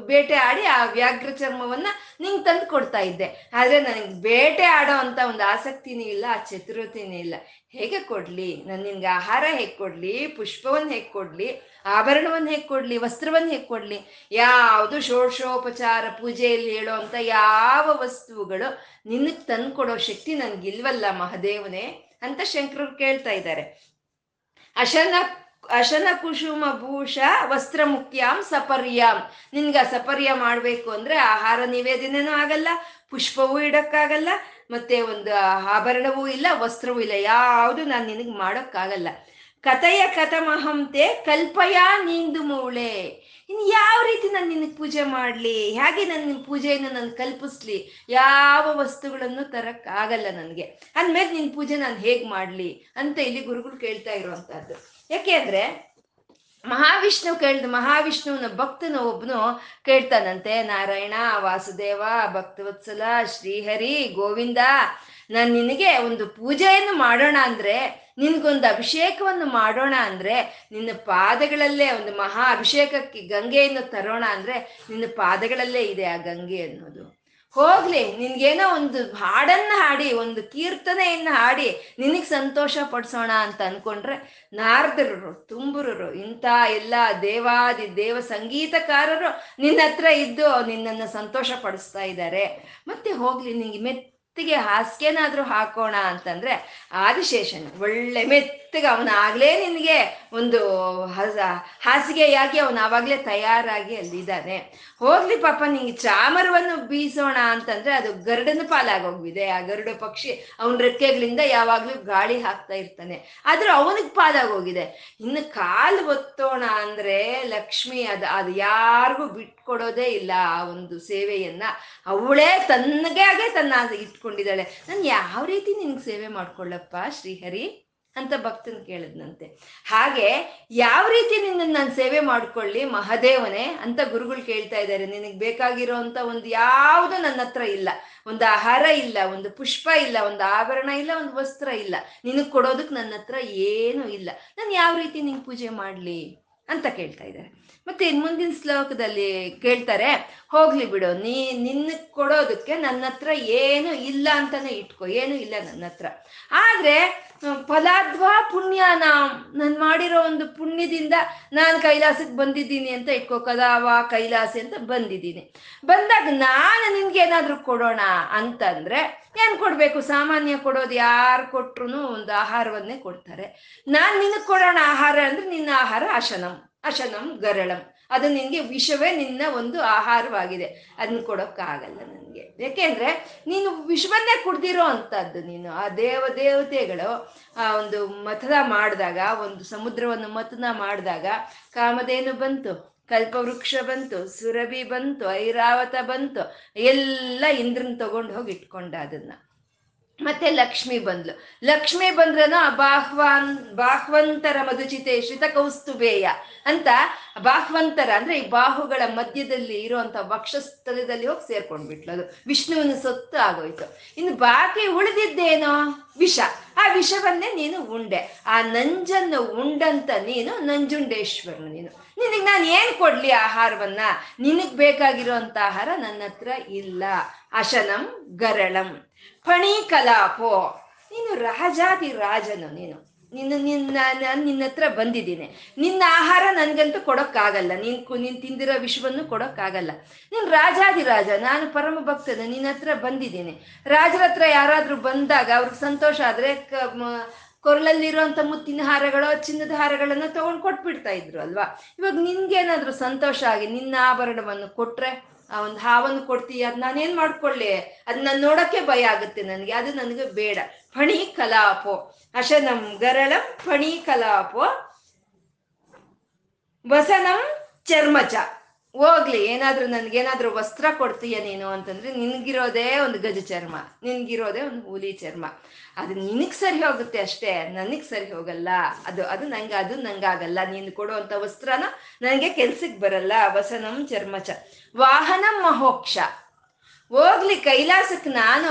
ಬೇಟೆ ಆಡಿ ಆ ವ್ಯಾಘ್ರ ಚರ್ಮವನ್ನ ನಿಂಗೆ ತಂದು ಕೊಡ್ತಾ ಇದ್ದೆ. ಆದ್ರೆ ನನಗೆ ಬೇಟೆ ಆಡೋ ಅಂತ ಒಂದು ಆಸಕ್ತಿನೂ ಇಲ್ಲ, ಆ ಚತುರತೆನೂ ಇಲ್ಲ. ಹೇಗೆ ಕೊಡ್ಲಿ? ನಾನು ನಿನ್ಗೆ ಆಹಾರ ಹೇಗೆ ಕೊಡ್ಲಿ? ಪುಷ್ಪವನ್ನು ಹೇಗೆ ಕೊಡ್ಲಿ? ಆಭರಣವನ್ನು ಹೇಗೆ ಕೊಡ್ಲಿ? ವಸ್ತ್ರವನ್ನು ಹೇಗೆ ಕೊಡ್ಲಿ? ಯಾವುದು ಷೋಡಶೋಪಚಾರ ಪೂಜೆಯಲ್ಲಿ ಹೇಳೋ ಅಂತ ಯಾವ ವಸ್ತುಗಳು ನಿನಗೆ ತಂದ್ಕೊಡೋ ಶಕ್ತಿ ನನ್ಗಿಲ್ವಲ್ಲ ಮಹಾದೇವನೇ? ಅಂತ ಶಂಕರರು ಕೇಳ್ತಾ ಇದ್ದಾರೆ. ಅಶನ ಅಶನ ಕುಸುಮ ಭೂಷ ವಸ್ತ್ರ ಮುಖ್ಯಾಂ ಸಪರ್ಯಾಂ. ನಿನ್ಗೆ ಸಪರ್ಯ ಮಾಡಬೇಕು ಅಂದ್ರೆ ಆಹಾರ ನಿವೇದನೆನೂ ಆಗಲ್ಲ, ಪುಷ್ಪವೂ ಇಡಕ್ಕಾಗಲ್ಲ ಮತ್ತೆ ಒಂದು ಆಭರಣವೂ ಇಲ್ಲ, ವಸ್ತ್ರವೂ ಇಲ್ಲ. ಯಾವುದು ನಾನು ನಿನಗೆ ಮಾಡೋಕ್ಕಾಗಲ್ಲ. ಕಥೆಯ ಕಥಮಹಂತೆ ಕಲ್ಪಯ ನೀಂದು ಮೂಳೆ. ಇನ್ನು ಯಾವ ರೀತಿ ನಾನು ನಿನಗೆ ಪೂಜೆ ಮಾಡಲಿ? ಹೇಗೆ ನಾನು ನಿನ್ನ ಪೂಜೆಯನ್ನು ನಾನು ಕಲ್ಪಿಸ್ಲಿ? ಯಾವ ವಸ್ತುಗಳನ್ನು ತರಕ್ಕಾಗಲ್ಲ ನನಗೆ. ಅಂದ್ಮೇಲೆ ನಿನ್ನ ಪೂಜೆ ನಾನು ಹೇಗೆ ಮಾಡಲಿ? ಅಂತ ಇಲ್ಲಿ ಗುರುಗಳು ಕೇಳ್ತಾ ಇರುವಂತಹದ್ದು. ಯಾಕೆ ಅಂದ್ರೆ ಮಹಾವಿಷ್ಣು ಕೇಳ್ದ ಮಹಾವಿಷ್ಣುವಿನ ಭಕ್ತನ ಒಬ್ನು ಕೇಳ್ತಾನಂತೆ, ನಾರಾಯಣ, ವಾಸುದೇವ, ಭಕ್ತವತ್ಸಲ, ಶ್ರೀಹರಿ, ಗೋವಿಂದ, ನಾನು ನಿನಗೆ ಒಂದು ಪೂಜೆಯನ್ನು ಮಾಡೋಣ ಅಂದ್ರೆ, ನಿನ್ಗೊಂದು ಅಭಿಷೇಕವನ್ನು ಮಾಡೋಣ ಅಂದ್ರೆ, ನಿನ್ನ ಪಾದಗಳಲ್ಲೇ ಒಂದು ಮಹಾ ಅಭಿಷೇಕಕ್ಕೆ ಗಂಗೆಯನ್ನು ತರೋಣ ಅಂದ್ರೆ, ನಿನ್ನ ಪಾದಗಳಲ್ಲೇ ಇದೆ ಆ ಗಂಗೆ ಅನ್ನೋದು. ಹೋಗ್ಲಿ, ನಿನ್ಗೇನೋ ಒಂದು ಹಾಡನ್ನ ಹಾಡಿ, ಒಂದು ಕೀರ್ತನೆಯನ್ನ ಹಾಡಿ, ನಿನಗ್ ಸಂತೋಷ ಪಡಿಸೋಣ ಅಂತ ಅನ್ಕೊಂಡ್ರೆ ನಾರದರು ತುಂಬುರರು, ಇಂಥ ಎಲ್ಲ ದೇವಾದಿ ದೇವ ಸಂಗೀತಕಾರರು ನಿನ್ನ ಹತ್ರ ಇದ್ದು ನಿನ್ನನ್ನು ಸಂತೋಷ ಪಡಿಸ್ತಾ ಇದ್ದಾರೆ ಮತ್ತೆ ಹೋಗ್ಲಿ, ನಿಂಗೆ ಮೆತ್ತಿಗೆ ಹಾಸಿಗೆನಾದ್ರೂ ಹಾಕೋಣ ಅಂತಂದ್ರೆ ಆದಿಶೇಷನ್, ಒಳ್ಳೆ ಮೆತ್ತಗೆ ಅವನಾಗ್ಲೇ ನಿನಗೆ ಒಂದು ಹಸ- ಹಾಸಿಗೆಯಾಗಿ ಅವನು ಆವಾಗಲೇ ತಯಾರಾಗಿ ಅಲ್ಲಿದ್ದಾನೆ. ಹೋಗ್ಲಿ ಪಾಪ, ನಿಂಗೆ ಚಾಮರವನ್ನು ಬೀಸೋಣ ಅಂತಂದ್ರೆ ಅದು ಗರುಡನ ಪಾಲಾಗೋಗಿದೆ ಆ ಗರುಡ ಪಕ್ಷಿ ಅವನ ರೆಕ್ಕೆಗಳಿಂದ ಯಾವಾಗ್ಲೂ ಗಾಳಿ ಹಾಕ್ತಾ ಇರ್ತಾನೆ. ಆದ್ರೂ ಅವನಿಗೆ ಪಾಲಾಗೋಗಿದೆ. ಇನ್ನು ಕಾಲು ಒತ್ತೋಣ ಅಂದ್ರೆ ಲಕ್ಷ್ಮಿ ಅದ, ಅದು ಯಾರಿಗೂ ಬಿಟ್ಕೊಡೋದೇ ಇಲ್ಲ ಆ ಒಂದು ಸೇವೆಯನ್ನ. ಅವಳೇ ತನ್ನಗೆ ಆಗೇ ತನ್ನ ಇಟ್ಕೊಂಡಿದ್ದಾಳೆ. ನಾನು ಯಾವ ರೀತಿ ನಿನ್ಗೆ ಸೇವೆ ಮಾಡ್ಕೊಳ್ಳಪ್ಪ ಶ್ರೀಹರಿ? ಅಂತ ಭಕ್ತನ್ ಕೇಳಿದ್ನಂತೆ. ಹಾಗೆ ಯಾವ ರೀತಿ ನಿನ್ನನ್ನು ನಾನು ಸೇವೆ ಮಾಡ್ಕೊಳ್ಳಿ ಮಹಾದೇವನೇ ಅಂತ ಗುರುಗಳು ಕೇಳ್ತಾ ಇದ್ದಾರೆ ನಿನಗೆ ಬೇಕಾಗಿರೋ ಅಂತ ಒಂದು ಯಾವುದು ನನ್ನ ಹತ್ರ ಇಲ್ಲ. ಒಂದು ಆಹಾರ ಇಲ್ಲ, ಒಂದು ಪುಷ್ಪ ಇಲ್ಲ, ಒಂದು ಆಭರಣ ಇಲ್ಲ, ಒಂದು ವಸ್ತ್ರ ಇಲ್ಲ. ನಿನಗೆ ಕೊಡೋದಕ್ಕೆ ನನ್ನ ಹತ್ರ ಏನೂ ಇಲ್ಲ. ನಾನು ಯಾವ ರೀತಿ ನಿಂಗೆ ಪೂಜೆ ಮಾಡಲಿ ಅಂತ ಕೇಳ್ತಾ ಇದ್ದಾರೆ ಮತ್ತೆ ಇನ್ ಮುಂದಿನ ಶ್ಲೋಕದಲ್ಲಿ ಕೇಳ್ತಾರೆ, ಹೋಗ್ಲಿ ಬಿಡು, ನೀ, ನಿನ್ನ ಕೊಡೋದಕ್ಕೆ ನನ್ನ ಹತ್ರ ಏನು ಇಲ್ಲ ಅಂತಾನೆ ಇಟ್ಕೋ, ಏನು ಇಲ್ಲ ನನ್ನ ಹತ್ರ. ಆದ್ರೆ ಫಲಾಧ್ವಾ ಪುಣ್ಯ ನಾನು ಮಾಡಿರೋ ಒಂದು ಪುಣ್ಯದಿಂದ ನಾನು ಕೈಲಾಸಕ್ಕೆ ಬಂದಿದ್ದೀನಿ ಅಂತ ಇಟ್ಕೋ, ಕದಾವ, ಕೈಲಾಸ ಅಂತ ಬಂದಿದ್ದೀನಿ. ಬಂದಾಗ ನಾನು ನಿನ್ಗೆ ಏನಾದ್ರೂ ಕೊಡೋಣ ಅಂತಂದ್ರೆ, ಏನ್ ಕೊಡ್ಬೇಕು? ಸಾಮಾನ್ಯ ಕೊಡೋದು ಯಾರು ಕೊಟ್ರು ಒಂದು ಆಹಾರವನ್ನೇ ಕೊಡ್ತಾರೆ. ನಾನು ನಿನಗೆ ಕೊಡೋಣ ಆಹಾರ ಅಂದ್ರೆ ನಿನ್ನ ಆಹಾರ ಅಶನಂ ಅಶನಂ ಗರಳಂ. ಅದು ನಿನ್ಗೆ ವಿಷವೇ ನಿನ್ನ ಒಂದು ಆಹಾರವಾಗಿದೆ. ಅದನ್ನ ಕೊಡೋಕ್ಕಾಗಲ್ಲ ನನಗೆ. ಯಾಕೆಂದ್ರೆ ನೀನು ವಿಷವನ್ನೇ ಕುಡ್ದಿರೋ ಅಂಥದ್ದು ನೀನು. ಆ ದೇವ ದೇವತೆಗಳು, ಆ ಒಂದು ಮಥನ ಮಾಡಿದಾಗ, ಒಂದು ಸಮುದ್ರವನ್ನು ಮಥನ ಮಾಡಿದಾಗ, ಕಾಮಧೇನು ಬಂತು, ಕಲ್ಪವೃಕ್ಷ ಬಂತು, ಸುರಭಿ ಬಂತು, ಐರಾವತ ಬಂತು, ಎಲ್ಲ ಇಂದ್ರನ್ ತಗೊಂಡು ಹೋಗಿ ಇಟ್ಕೊಂಡ ಅದನ್ನ. ಮತ್ತೆ ಲಕ್ಷ್ಮಿ ಬಂದ್ಲು. ಲಕ್ಷ್ಮಿ ಬಂದ್ರನ ಬಾಹ್ವಾನ್ ಬಾಹ್ವಂತರ ಮಧುಚಿತೆ ಶ್ರಿತ ಕೌಸ್ತುಭೇಯ ಅಂತ ಬಾಹ್ವಂತರ ಅಂದ್ರೆ ಈ ಬಾಹುಗಳ ಮಧ್ಯದಲ್ಲಿ ಇರುವಂತ ವಕ್ಷಸ್ಥಳದಲ್ಲಿ ಹೋಗಿ ಸೇರ್ಕೊಂಡ್ಬಿಟ್ಲು ಅದು. ವಿಷ್ಣುವಿನ ಸೊತ್ತು ಆಗೋಯ್ತು. ಇನ್ನು ಬಾಕಿ ಉಳಿದಿದ್ದೇನೋ? ವಿಷ. ಆ ವಿಷವನ್ನೇ ನೀನು ಉಂಡೆ. ಆ ನಂಜನ್ನು ಉಂಡಂತ ನೀನು ನಂಜುಂಡೇಶ್ವರನು ನೀನು. ನಿನಗೆ ನಾನು ಏನು ಕೊಡ್ಲಿ ಆಹಾರವನ್ನ? ನಿನಗೆ ಬೇಕಾಗಿರುವಂತ ಆಹಾರ ನನ್ನ ಹತ್ರ ಇಲ್ಲ. ಅಶನಂ ಗರಳಂ. ಫಣಿ ಕಲಾಪೋ ನೀನು ರಾಜಾದಿ ರಾಜನು ನೀನು. ನಿನ್ನ ನಿನ್ನ, ನಾನು ನಿನ್ನ ಹತ್ರ ಬಂದಿದ್ದೀನಿ. ನಿನ್ನ ಆಹಾರ ನನಗಂತೂ ಕೊಡೋಕ್ಕಾಗಲ್ಲ. ನೀನು ನೀನ್ ತಿಂದಿರೋ ವಿಷವನ್ನು ಕೊಡೋಕ್ಕಾಗಲ್ಲ. ರಾಜಾದಿ ರಾಜಾದಿರಾಜ ನಾನು ಪರಮ ಭಕ್ತನ, ನಿನ್ನ ಹತ್ರ ಬಂದಿದ್ದೀನಿ. ರಾಜರ ಹತ್ರ ಯಾರಾದರೂ ಬಂದಾಗ ಅವ್ರಿಗೆ ಸಂತೋಷ ಆದರೆ ಕ- ಕೊರಳಲ್ಲಿರುವಂತ ಮುತ್ತಿನ ಹಾರಗಳು, ಚಿನ್ನದ ಹಾರಗಳನ್ನು ತೊಗೊಂಡು ಕೊಟ್ಬಿಡ್ತಾ ಇದ್ರು ಅಲ್ವಾ? ಇವಾಗ ನಿನ್ಗೇನಾದರೂ ಸಂತೋಷ ಆಗಿ ನಿನ್ನ ಆಭರಣವನ್ನು ಕೊಟ್ರೆ ಆ ಒಂದು ಹಾವನ್ನು ಕೊಡ್ತೀಯ ಅದ್ ನಾನೇನ್ ಮಾಡ್ಕೊಳ್ಳಿ ಅದನ್ನ ನೋಡಕ್ಕೆ ಭಯ ಆಗುತ್ತೆ ನನಗೆ, ಅದು ನನಗೆ ಬೇಡ. ಫಣಿ ಕಲಾಪೋ ಅಶನಂ ಗರಳಂ ಫಣಿ ಕಲಾಪೋ ವಸನಂ ಚರ್ಮಚ. ಹೋಗ್ಲಿ, ಏನಾದ್ರೂ ನನ್ಗೇನಾದ್ರೂ ವಸ್ತ್ರ ಕೊಡ್ತೀಯ ನೀನು ಅಂತಂದ್ರೆ ನಿನ್ಗಿರೋದೇ ಒಂದು ಗಜ ಚರ್ಮ, ನಿನ್ಗಿರೋದೇ ಒಂದು ಹುಲಿ ಚರ್ಮ. ಅದು ನಿನಗ್ ಸರಿ ಹೋಗುತ್ತೆ ಅಷ್ಟೇ, ನನಗ್ ಸರಿ ಹೋಗಲ್ಲ. ಅದು ಅದು ನಂಗೆ, ಅದು ನಂಗಾಗಲ್ಲ. ನೀನು ಕೊಡುವಂತ ವಸ್ತ್ರನ ನನಗೆ ಕೆಲ್ಸಕ್ಕೆ ಬರಲ್ಲ, ವಸನಂ ಚರ್ಮಚ. ವಾಹನಂ ಮಹೋಕ್ಷ. ಹೋಗ್ಲಿ ಕೈಲಾಸಕ್ಕೆ ನಾನು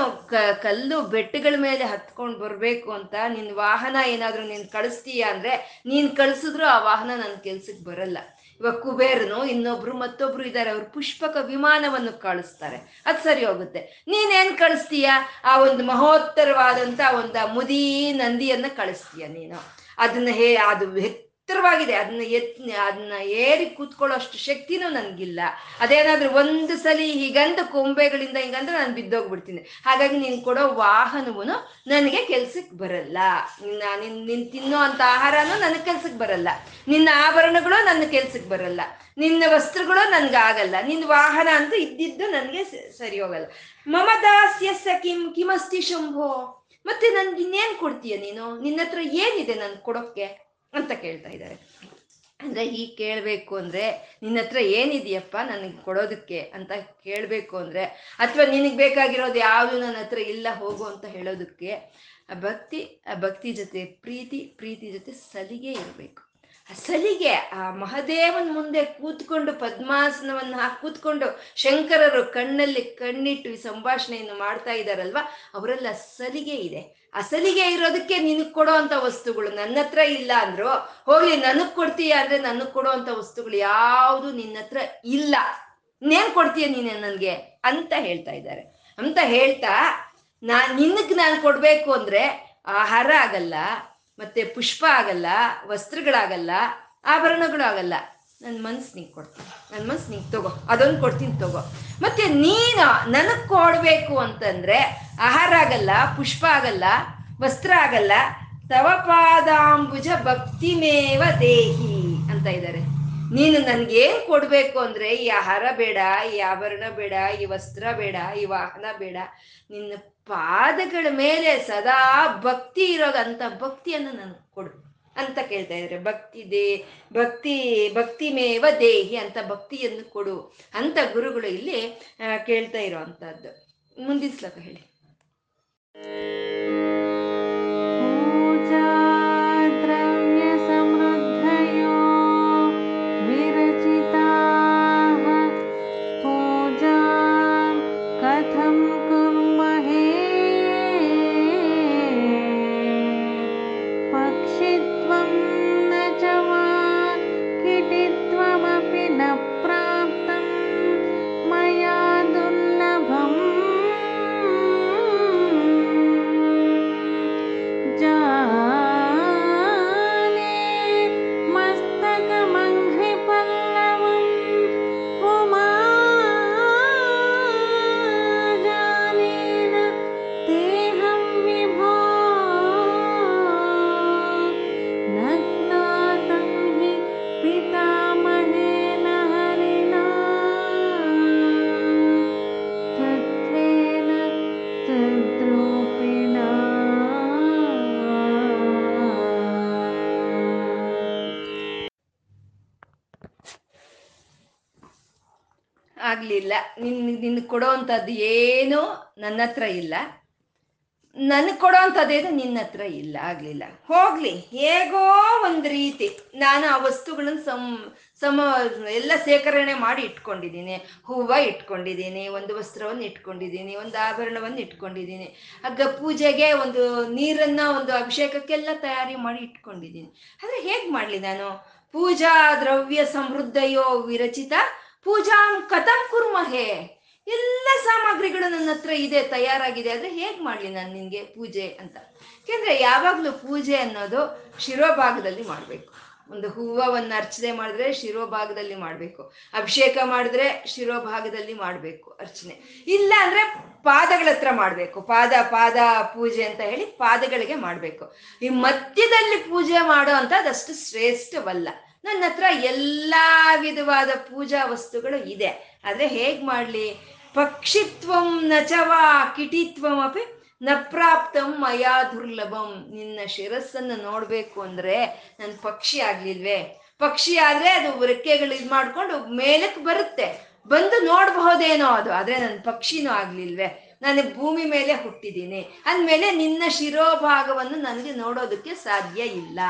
ಕಲ್ಲು ಬೆಟ್ಟಗಳ ಮೇಲೆ ಹತ್ಕೊಂಡು ಬರಬೇಕು ಅಂತ ನಿನ್ನ ವಾಹನ ಏನಾದರೂ ನೀನು ಕಳಿಸ್ತೀಯ ಅಂದ್ರೆ ನೀನು ಕಳ್ಸಿದ್ರು ಆ ವಾಹನ ನನ್ನ ಕೆಲ್ಸಕ್ಕೆ ಬರಲ್ಲ. ಇವಾಗ ಕುಬೇರನು ಇನ್ನೊಬ್ರು ಮತ್ತೊಬ್ರು ಇದ್ದಾರೆ, ಅವ್ರು ಪುಷ್ಪಕ ವಿಮಾನವನ್ನು ಕಳಿಸ್ತಾರೆ. ಅದು ಸರಿ ಹೋಗುತ್ತೆ. ನೀನೇನ್ ಕಳಿಸ್ತೀಯ? ಆ ಒಂದು ಮಹೋತ್ತರವಾದಂತ ಒಂದು ಮುದಿ ನಂದಿಯನ್ನ ಕಳಿಸ್ತೀಯ ನೀನು? ಅದನ್ನ ಹೇ, ಅದು ಎತ್ತರವಾಗಿದೆ ಅದನ್ನ ಎತ್ ಅದನ್ನ ಏರಿ ಕೂತ್ಕೊಳ್ಳೋ ಅಷ್ಟು ಶಕ್ತಿನೂ ನನಗಿಲ್ಲ ಅದೇನಾದ್ರೂ ಒಂದು ಸಲ ಹೀಗಂತ ಕೊಂಬೆಗಳಿಂದ ಹಿಂಗಂದ್ರೆ ನಾನು ಬಿದ್ದೋಗ್ಬಿಡ್ತೀನಿ. ಹಾಗಾಗಿ ನೀನ್ ಕೊಡೋ ವಾಹನವೂ ನನಗೆ ಕೆಲ್ಸಕ್ಕೆ ಬರಲ್ಲ. ನಿನ್ನ, ನಿನ್ ನಿನ್ ತಿನ್ನೋ ಅಂತ ಆಹಾರನೂ ನನಗೆ ಕೆಲ್ಸಕ್ಕೆ ಬರಲ್ಲ. ನಿನ್ನ ಆಭರಣಗಳು ನನ್ನ ಕೆಲ್ಸಕ್ಕೆ ಬರಲ್ಲ. ನಿನ್ನ ವಸ್ತ್ರಗಳು ನನ್ಗಾಗಲ್ಲ. ನಿನ್ನ ವಾಹನ ಅಂತ ಇದ್ದಿದ್ದು ನನಗೆ ಸರಿ ಹೋಗಲ್ಲ. ಮಮ ಕಿಂ, ಕಿಮಸ್ತಿ ಶಂಭೋ. ಮತ್ತೆ ನನ್ಗೆ ಇನ್ನೇನ್ ಕೊಡ್ತೀಯ ನೀನು? ನಿನ್ನ ಹತ್ರ ಏನಿದೆ ನನ್ ಕೊಡೋಕ್ಕೆ? ಅಂತ ಕೇಳ್ತಾ ಇದ್ದಾರೆ. ಅಂದ್ರೆ ಹೀಗೆ ಕೇಳಬೇಕು ಅಂದ್ರೆ ನಿನ್ನ ಹತ್ರ ಏನಿದೆಯಪ್ಪ ನನಗೆ ಕೊಡೋದಕ್ಕೆ ಅಂತ ಕೇಳಬೇಕು ಅಂದ್ರೆ ಅಥವಾ ನಿನಗೆ ಬೇಕಾಗಿರೋದು ಯಾವುದು ನನ್ನ ಹತ್ರ ಇಲ್ಲ ಹೋಗು ಅಂತ ಹೇಳೋದಕ್ಕೆ ಭಕ್ತಿ ಭಕ್ತಿ ಜೊತೆ ಪ್ರೀತಿ ಪ್ರೀತಿ ಜೊತೆ ಸಲಿಗೆ ಇರಬೇಕು. ಆ ಸಲಿಗೆ ಆ ಮಹದೇವನ್ ಮುಂದೆ ಕೂತ್ಕೊಂಡು ಪದ್ಮಾಸನವನ್ನ ಹಾಕಿ ಕೂತ್ಕೊಂಡು ಶಂಕರರು ಕಣ್ಣಲ್ಲಿ ಕಣ್ಣಿಟ್ಟು ಈ ಸಂಭಾಷಣೆಯನ್ನು ಮಾಡ್ತಾ ಇದ್ದಾರಲ್ವಾ ಅವರಲ್ಲಿ ಅಸಲಿಗೆ ಇದೆ. ಅಸಲಿಗೆ ಇರೋದಕ್ಕೆ ನಿನಗ್ ಕೊಡೋ ಅಂತ ವಸ್ತುಗಳು ನನ್ನ ಹತ್ರ ಇಲ್ಲ ಅಂದ್ರು, ಹೋಗ್ಲಿ ನನಗ್ ಕೊಡ್ತೀಯ ಅಂದ್ರೆ ನನಗ್ ಕೊಡೋ ಅಂತ ವಸ್ತುಗಳು ಯಾವುದು ನಿನ್ನ ಹತ್ರ ಇಲ್ಲ. ನೇನ್ ಕೊಡ್ತೀಯ ನೀನೆ ನನ್ಗೆ? ಅಂತ ಹೇಳ್ತಾ ಇದ್ದಾರೆ ಅಂತ ಹೇಳ್ತಾ ನಾ ನಿನ್ನಕ್ ನಾನು ಕೊಡ್ಬೇಕು ಅಂದ್ರೆ ಆಹಾರ ಆಗಲ್ಲ ಮತ್ತೆ ಪುಷ್ಪ ಆಗಲ್ಲ, ವಸ್ತ್ರಗಳಾಗಲ್ಲ, ಆಭರಣಗಳು ಆಗಲ್ಲ. ನನ್ನ ಮನ್ಸು ನೀ ಕೊಡ್ತೀನಿ. ನನ್ನ ಮನ್ಸು ನೀ ತಗೋ. ಅದೊಂದು ಕೊಡ್ತೀನಿ ತಗೋ. ಮತ್ತೆ ನೀನು ನನಗೆ ಕೊಡಬೇಕು ಅಂತಂದ್ರೆ ಆಹಾರ ಆಗಲ್ಲ, ಪುಷ್ಪ ಆಗಲ್ಲ, ವಸ್ತ್ರ ಆಗಲ್ಲ ತವಪಾದಾಂಬುಜ ಭಕ್ತಿಮೇವ ದೇಹಿ ಅಂತ ಇದ್ದಾರೆ ನೀನು ನನ್ಗೇನ್ ಕೊಡ್ಬೇಕು ಅಂದ್ರೆ ಈ ಆಹಾರ ಬೇಡ, ಈ ಆಭರಣ ಬೇಡ, ಈ ವಸ್ತ್ರ ಬೇಡ, ಈ ವಾಹನ ಬೇಡ. ನಿನ್ನ ಪಾದಗಳ ಮೇಲೆ ಸದಾ ಭಕ್ತಿ ಇರೋದಂತ ಭಕ್ತಿಯನ್ನು ನನಗೆ ಕೊಡು ಅಂತ ಕೇಳ್ತಾ ಇದ್ರೆ ಭಕ್ತಿ ದೇ, ಭಕ್ತಿ ಭಕ್ತಿ ಮೇವ ದೇಹಿ ಅಂತ ಭಕ್ತಿಯನ್ನು ಕೊಡು ಅಂತ ಗುರುಗಳು ಇಲ್ಲಿ ಕೇಳ್ತಾ ಇರೋ ಇರೋವಂಥದ್ದು ಮುಂದಿನ ಶ್ಲೋಕ ಹೇಳಿ. ನಿನ್ ಕೊಡೋಂಥದ್ದು ಏನು ನನ್ನ ಹತ್ರ ಇಲ್ಲ. ನನಗೆ ಕೊಡೋ ಅಂಥದ್ದೇನು ನಿನ್ನ ಹತ್ರ ಇಲ್ಲ, ಆಗಲಿಲ್ಲ. ಹೋಗ್ಲಿ, ಹೇಗೋ ಒಂದು ರೀತಿ. ನಾನು ಆ ವಸ್ತುಗಳನ್ನು ಸಂ, ಸಮ, ಎಲ್ಲ ಸೇಕರಣೆ ಮಾಡಿ ಇಟ್ಕೊಂಡಿದ್ದೀನಿ. ಹೂವ ಇಟ್ಕೊಂಡಿದ್ದೀನಿ, ಒಂದು ವಸ್ತ್ರವನ್ನು ಇಟ್ಕೊಂಡಿದ್ದೀನಿ, ಒಂದು ಆಭರಣವನ್ನು ಇಟ್ಕೊಂಡಿದ್ದೀನಿ. ಆಗ ಪೂಜೆಗೆ ಒಂದು ನೀರನ್ನ, ಒಂದು ಅಭಿಷೇಕಕ್ಕೆಲ್ಲ ತಯಾರಿ ಮಾಡಿ ಇಟ್ಕೊಂಡಿದ್ದೀನಿ. ಆದರೆ ಹೇಗೆ ಮಾಡಲಿ ನಾನು? ಪೂಜಾ ದ್ರವ್ಯ ಸಮೃದ್ಧಯೋ ವಿರಚಿತ ಪೂಜಾ ಕಥಂ ಕುರ್ಮಹೇ. ಎಲ್ಲ ಸಾಮಗ್ರಿಗಳು ನನ್ನ ಹತ್ರ ಇದೆ, ತಯಾರಾಗಿದೆ. ಆದರೆ ಹೇಗ್ ಮಾಡ್ಲಿ ನಾನು ನಿನಗೆ ಪೂಜೆ ಅಂತ? ಯಾಕೆಂದ್ರೆ ಯಾವಾಗಲೂ ಪೂಜೆ ಅನ್ನೋದು ಶಿರೋಭಾಗದಲ್ಲಿ ಮಾಡಬೇಕು. ಒಂದು ಹೂವನ್ನ ಅರ್ಚನೆ ಮಾಡಿದ್ರೆ ಶಿರೋಭಾಗದಲ್ಲಿ ಮಾಡಬೇಕು. ಅಭಿಷೇಕ ಮಾಡಿದ್ರೆ ಶಿರೋಭಾಗದಲ್ಲಿ ಮಾಡಬೇಕು ಅರ್ಚನೆ. ಇಲ್ಲ ಅಂದ್ರೆ ಪಾದಗಳ ಹತ್ರ ಮಾಡಬೇಕು. ಪಾದ ಪಾದ ಪೂಜೆ ಅಂತ ಹೇಳಿ ಪಾದಗಳಿಗೆ ಮಾಡಬೇಕು. ಈ ಮಧ್ಯದಲ್ಲಿ ಪೂಜೆ ಮಾಡೋ ಅದಷ್ಟು ಶ್ರೇಷ್ಠವಲ್ಲ. ನನ್ನ ಹತ್ರ ಎಲ್ಲ ವಿಧವಾದ ಪೂಜಾ ವಸ್ತುಗಳು ಇದೆ. ಆದರೆ ಹೇಗ್ ಮಾಡಲಿ? ಪಕ್ಷಿತ್ವಂ ನಚವಾ ಕಿಟಿತ್ವಂ ಅಪಿ ನ ಪ್ರಾಪ್ತಂ ಮಯಾ ದುರ್ಲಭಂ. ನಿನ್ನ ಶಿರಸ್ಸನ್ನು ನೋಡಬೇಕು ಅಂದರೆ ನನ್ನ ಪಕ್ಷಿ ಆಗ್ಲಿಲ್ವೇ? ಪಕ್ಷಿ ಆದರೆ ಅದು ರೆಕ್ಕೆಗಳು ಇದು ಮಾಡ್ಕೊಂಡು ಮೇಲಕ್ಕೆ ಬರುತ್ತೆ. ಬಂದು ನೋಡಬಹುದೇನೋ ಅದು, ಆದರೆ ನನ್ನ ಪಕ್ಷಿನೂ ಆಗ್ಲಿಲ್ವೇ? ನಾನು ಭೂಮಿ ಮೇಲೆ ಹುಟ್ಟಿದ್ದೀನಿ. ಅಂದಮೇಲೆ ನಿನ್ನ ಶಿರೋಭಾಗವನ್ನು ನನಗೆ ನೋಡೋದಕ್ಕೆ ಸಾಧ್ಯ ಇಲ್ಲ.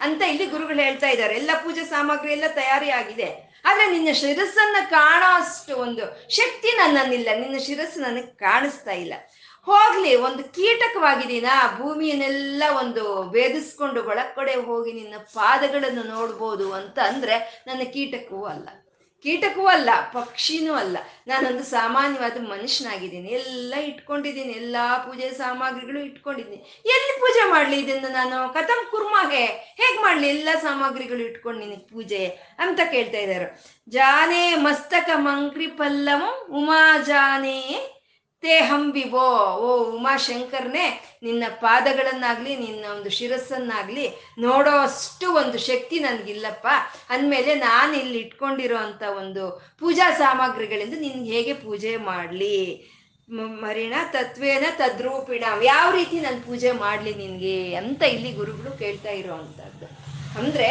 ಅಂತ ಇಲ್ಲಿ ಗುರುಗಳು ಹೇಳ್ತಾ ಇದ್ದಾರೆ. ಎಲ್ಲ ಪೂಜೆ ಸಾಮಗ್ರಿ ಎಲ್ಲ ತಯಾರಿ ಆಗಿದೆ ಆದ್ರೆ ನಿನ್ನ ಶಿರಸ್ಸನ್ನ ಕಾಣೋ ಅಷ್ಟು ಒಂದು ಶಕ್ತಿ ನನ್ನಿಲ್ಲ ನಿನ್ನ ಶಿರಸ್ಸು ನನಗೆ ಕಾಣಿಸ್ತಾ ಇಲ್ಲ. ಹೋಗ್ಲಿ, ಒಂದು ಕೀಟಕವಾಗಿದ್ದೀನ ಭೂಮಿಯನ್ನೆಲ್ಲ ಒಂದು ಭೇದಿಸ್ಕೊಂಡು ಒಳಗಡೆ ಹೋಗಿ ನಿನ್ನ ಪಾದಗಳನ್ನು ನೋಡ್ಬೋದು ಅಂತ ಅಂದ್ರೆ ನನ್ನ ಕೀಟಕವೂ ಅಲ್ಲ. ಕೀಟಕವೂ ಅಲ್ಲ, ಪಕ್ಷಿನೂ ಅಲ್ಲ. ನಾನೊಂದು ಸಾಮಾನ್ಯವಾದ ಮನುಷ್ಯನಾಗಿದ್ದೀನಿ. ಎಲ್ಲ ಇಟ್ಕೊಂಡಿದ್ದೀನಿ. ಎಲ್ಲ ಪೂಜೆ ಸಾಮಗ್ರಿಗಳು ಇಟ್ಕೊಂಡಿದ್ದೀನಿ. ಎಲ್ಲಿ ಪೂಜೆ ಮಾಡ್ಲಿ ಇದನ್ನು ನಾನು? ಕಥಂ ಕುರ್ಮಾಗೆ. ಹೇಗೆ ಮಾಡ್ಲಿ ಎಲ್ಲ ಸಾಮಗ್ರಿಗಳು ಇಟ್ಕೊಂಡಿನಿ ಪೂಜೆ ಅಂತ ಕೇಳ್ತಾ ಇದ್ದಾರೆ. ಜಾನೆ ಮಸ್ತಕ ಮಂಕ್ರಿ ಪಲ್ಲವಂ ಉಮಾ ಜಾನೇ ತೇ ಹಂಬಿವೋ ಓ ಉಮಾಶಂಕರ್ನೇ, ನಿನ್ನ ಪಾದಗಳನ್ನಾಗ್ಲಿ, ನಿನ್ನ ಒಂದು ಶಿರಸ್ಸನ್ನಾಗ್ಲಿ ನೋಡೋ ಅಷ್ಟು ಒಂದು ಶಕ್ತಿ ನನಗಿಲ್ಲಪ್ಪ. ಅಂದಮೇಲೆ ನಾನು ಇಲ್ಲಿ ಇಟ್ಕೊಂಡಿರೋ ಅಂಥ ಒಂದು ಪೂಜಾ ಸಾಮಗ್ರಿಗಳಿಂದ ನಿನ್ಗೆ ಹೇಗೆ ಪೂಜೆ ಮಾಡಲಿ? ಮರಿಣ, ತತ್ವೇನ ತದ್ರೂಪಿಣ, ಯಾವ ರೀತಿ ನಾನು ಪೂಜೆ ಮಾಡಲಿ ನಿನಗೆ ಅಂತ ಇಲ್ಲಿ ಗುರುಗಳು ಕೇಳ್ತಾ ಇರೋವಂಥದ್ದು ಅಂದರೆ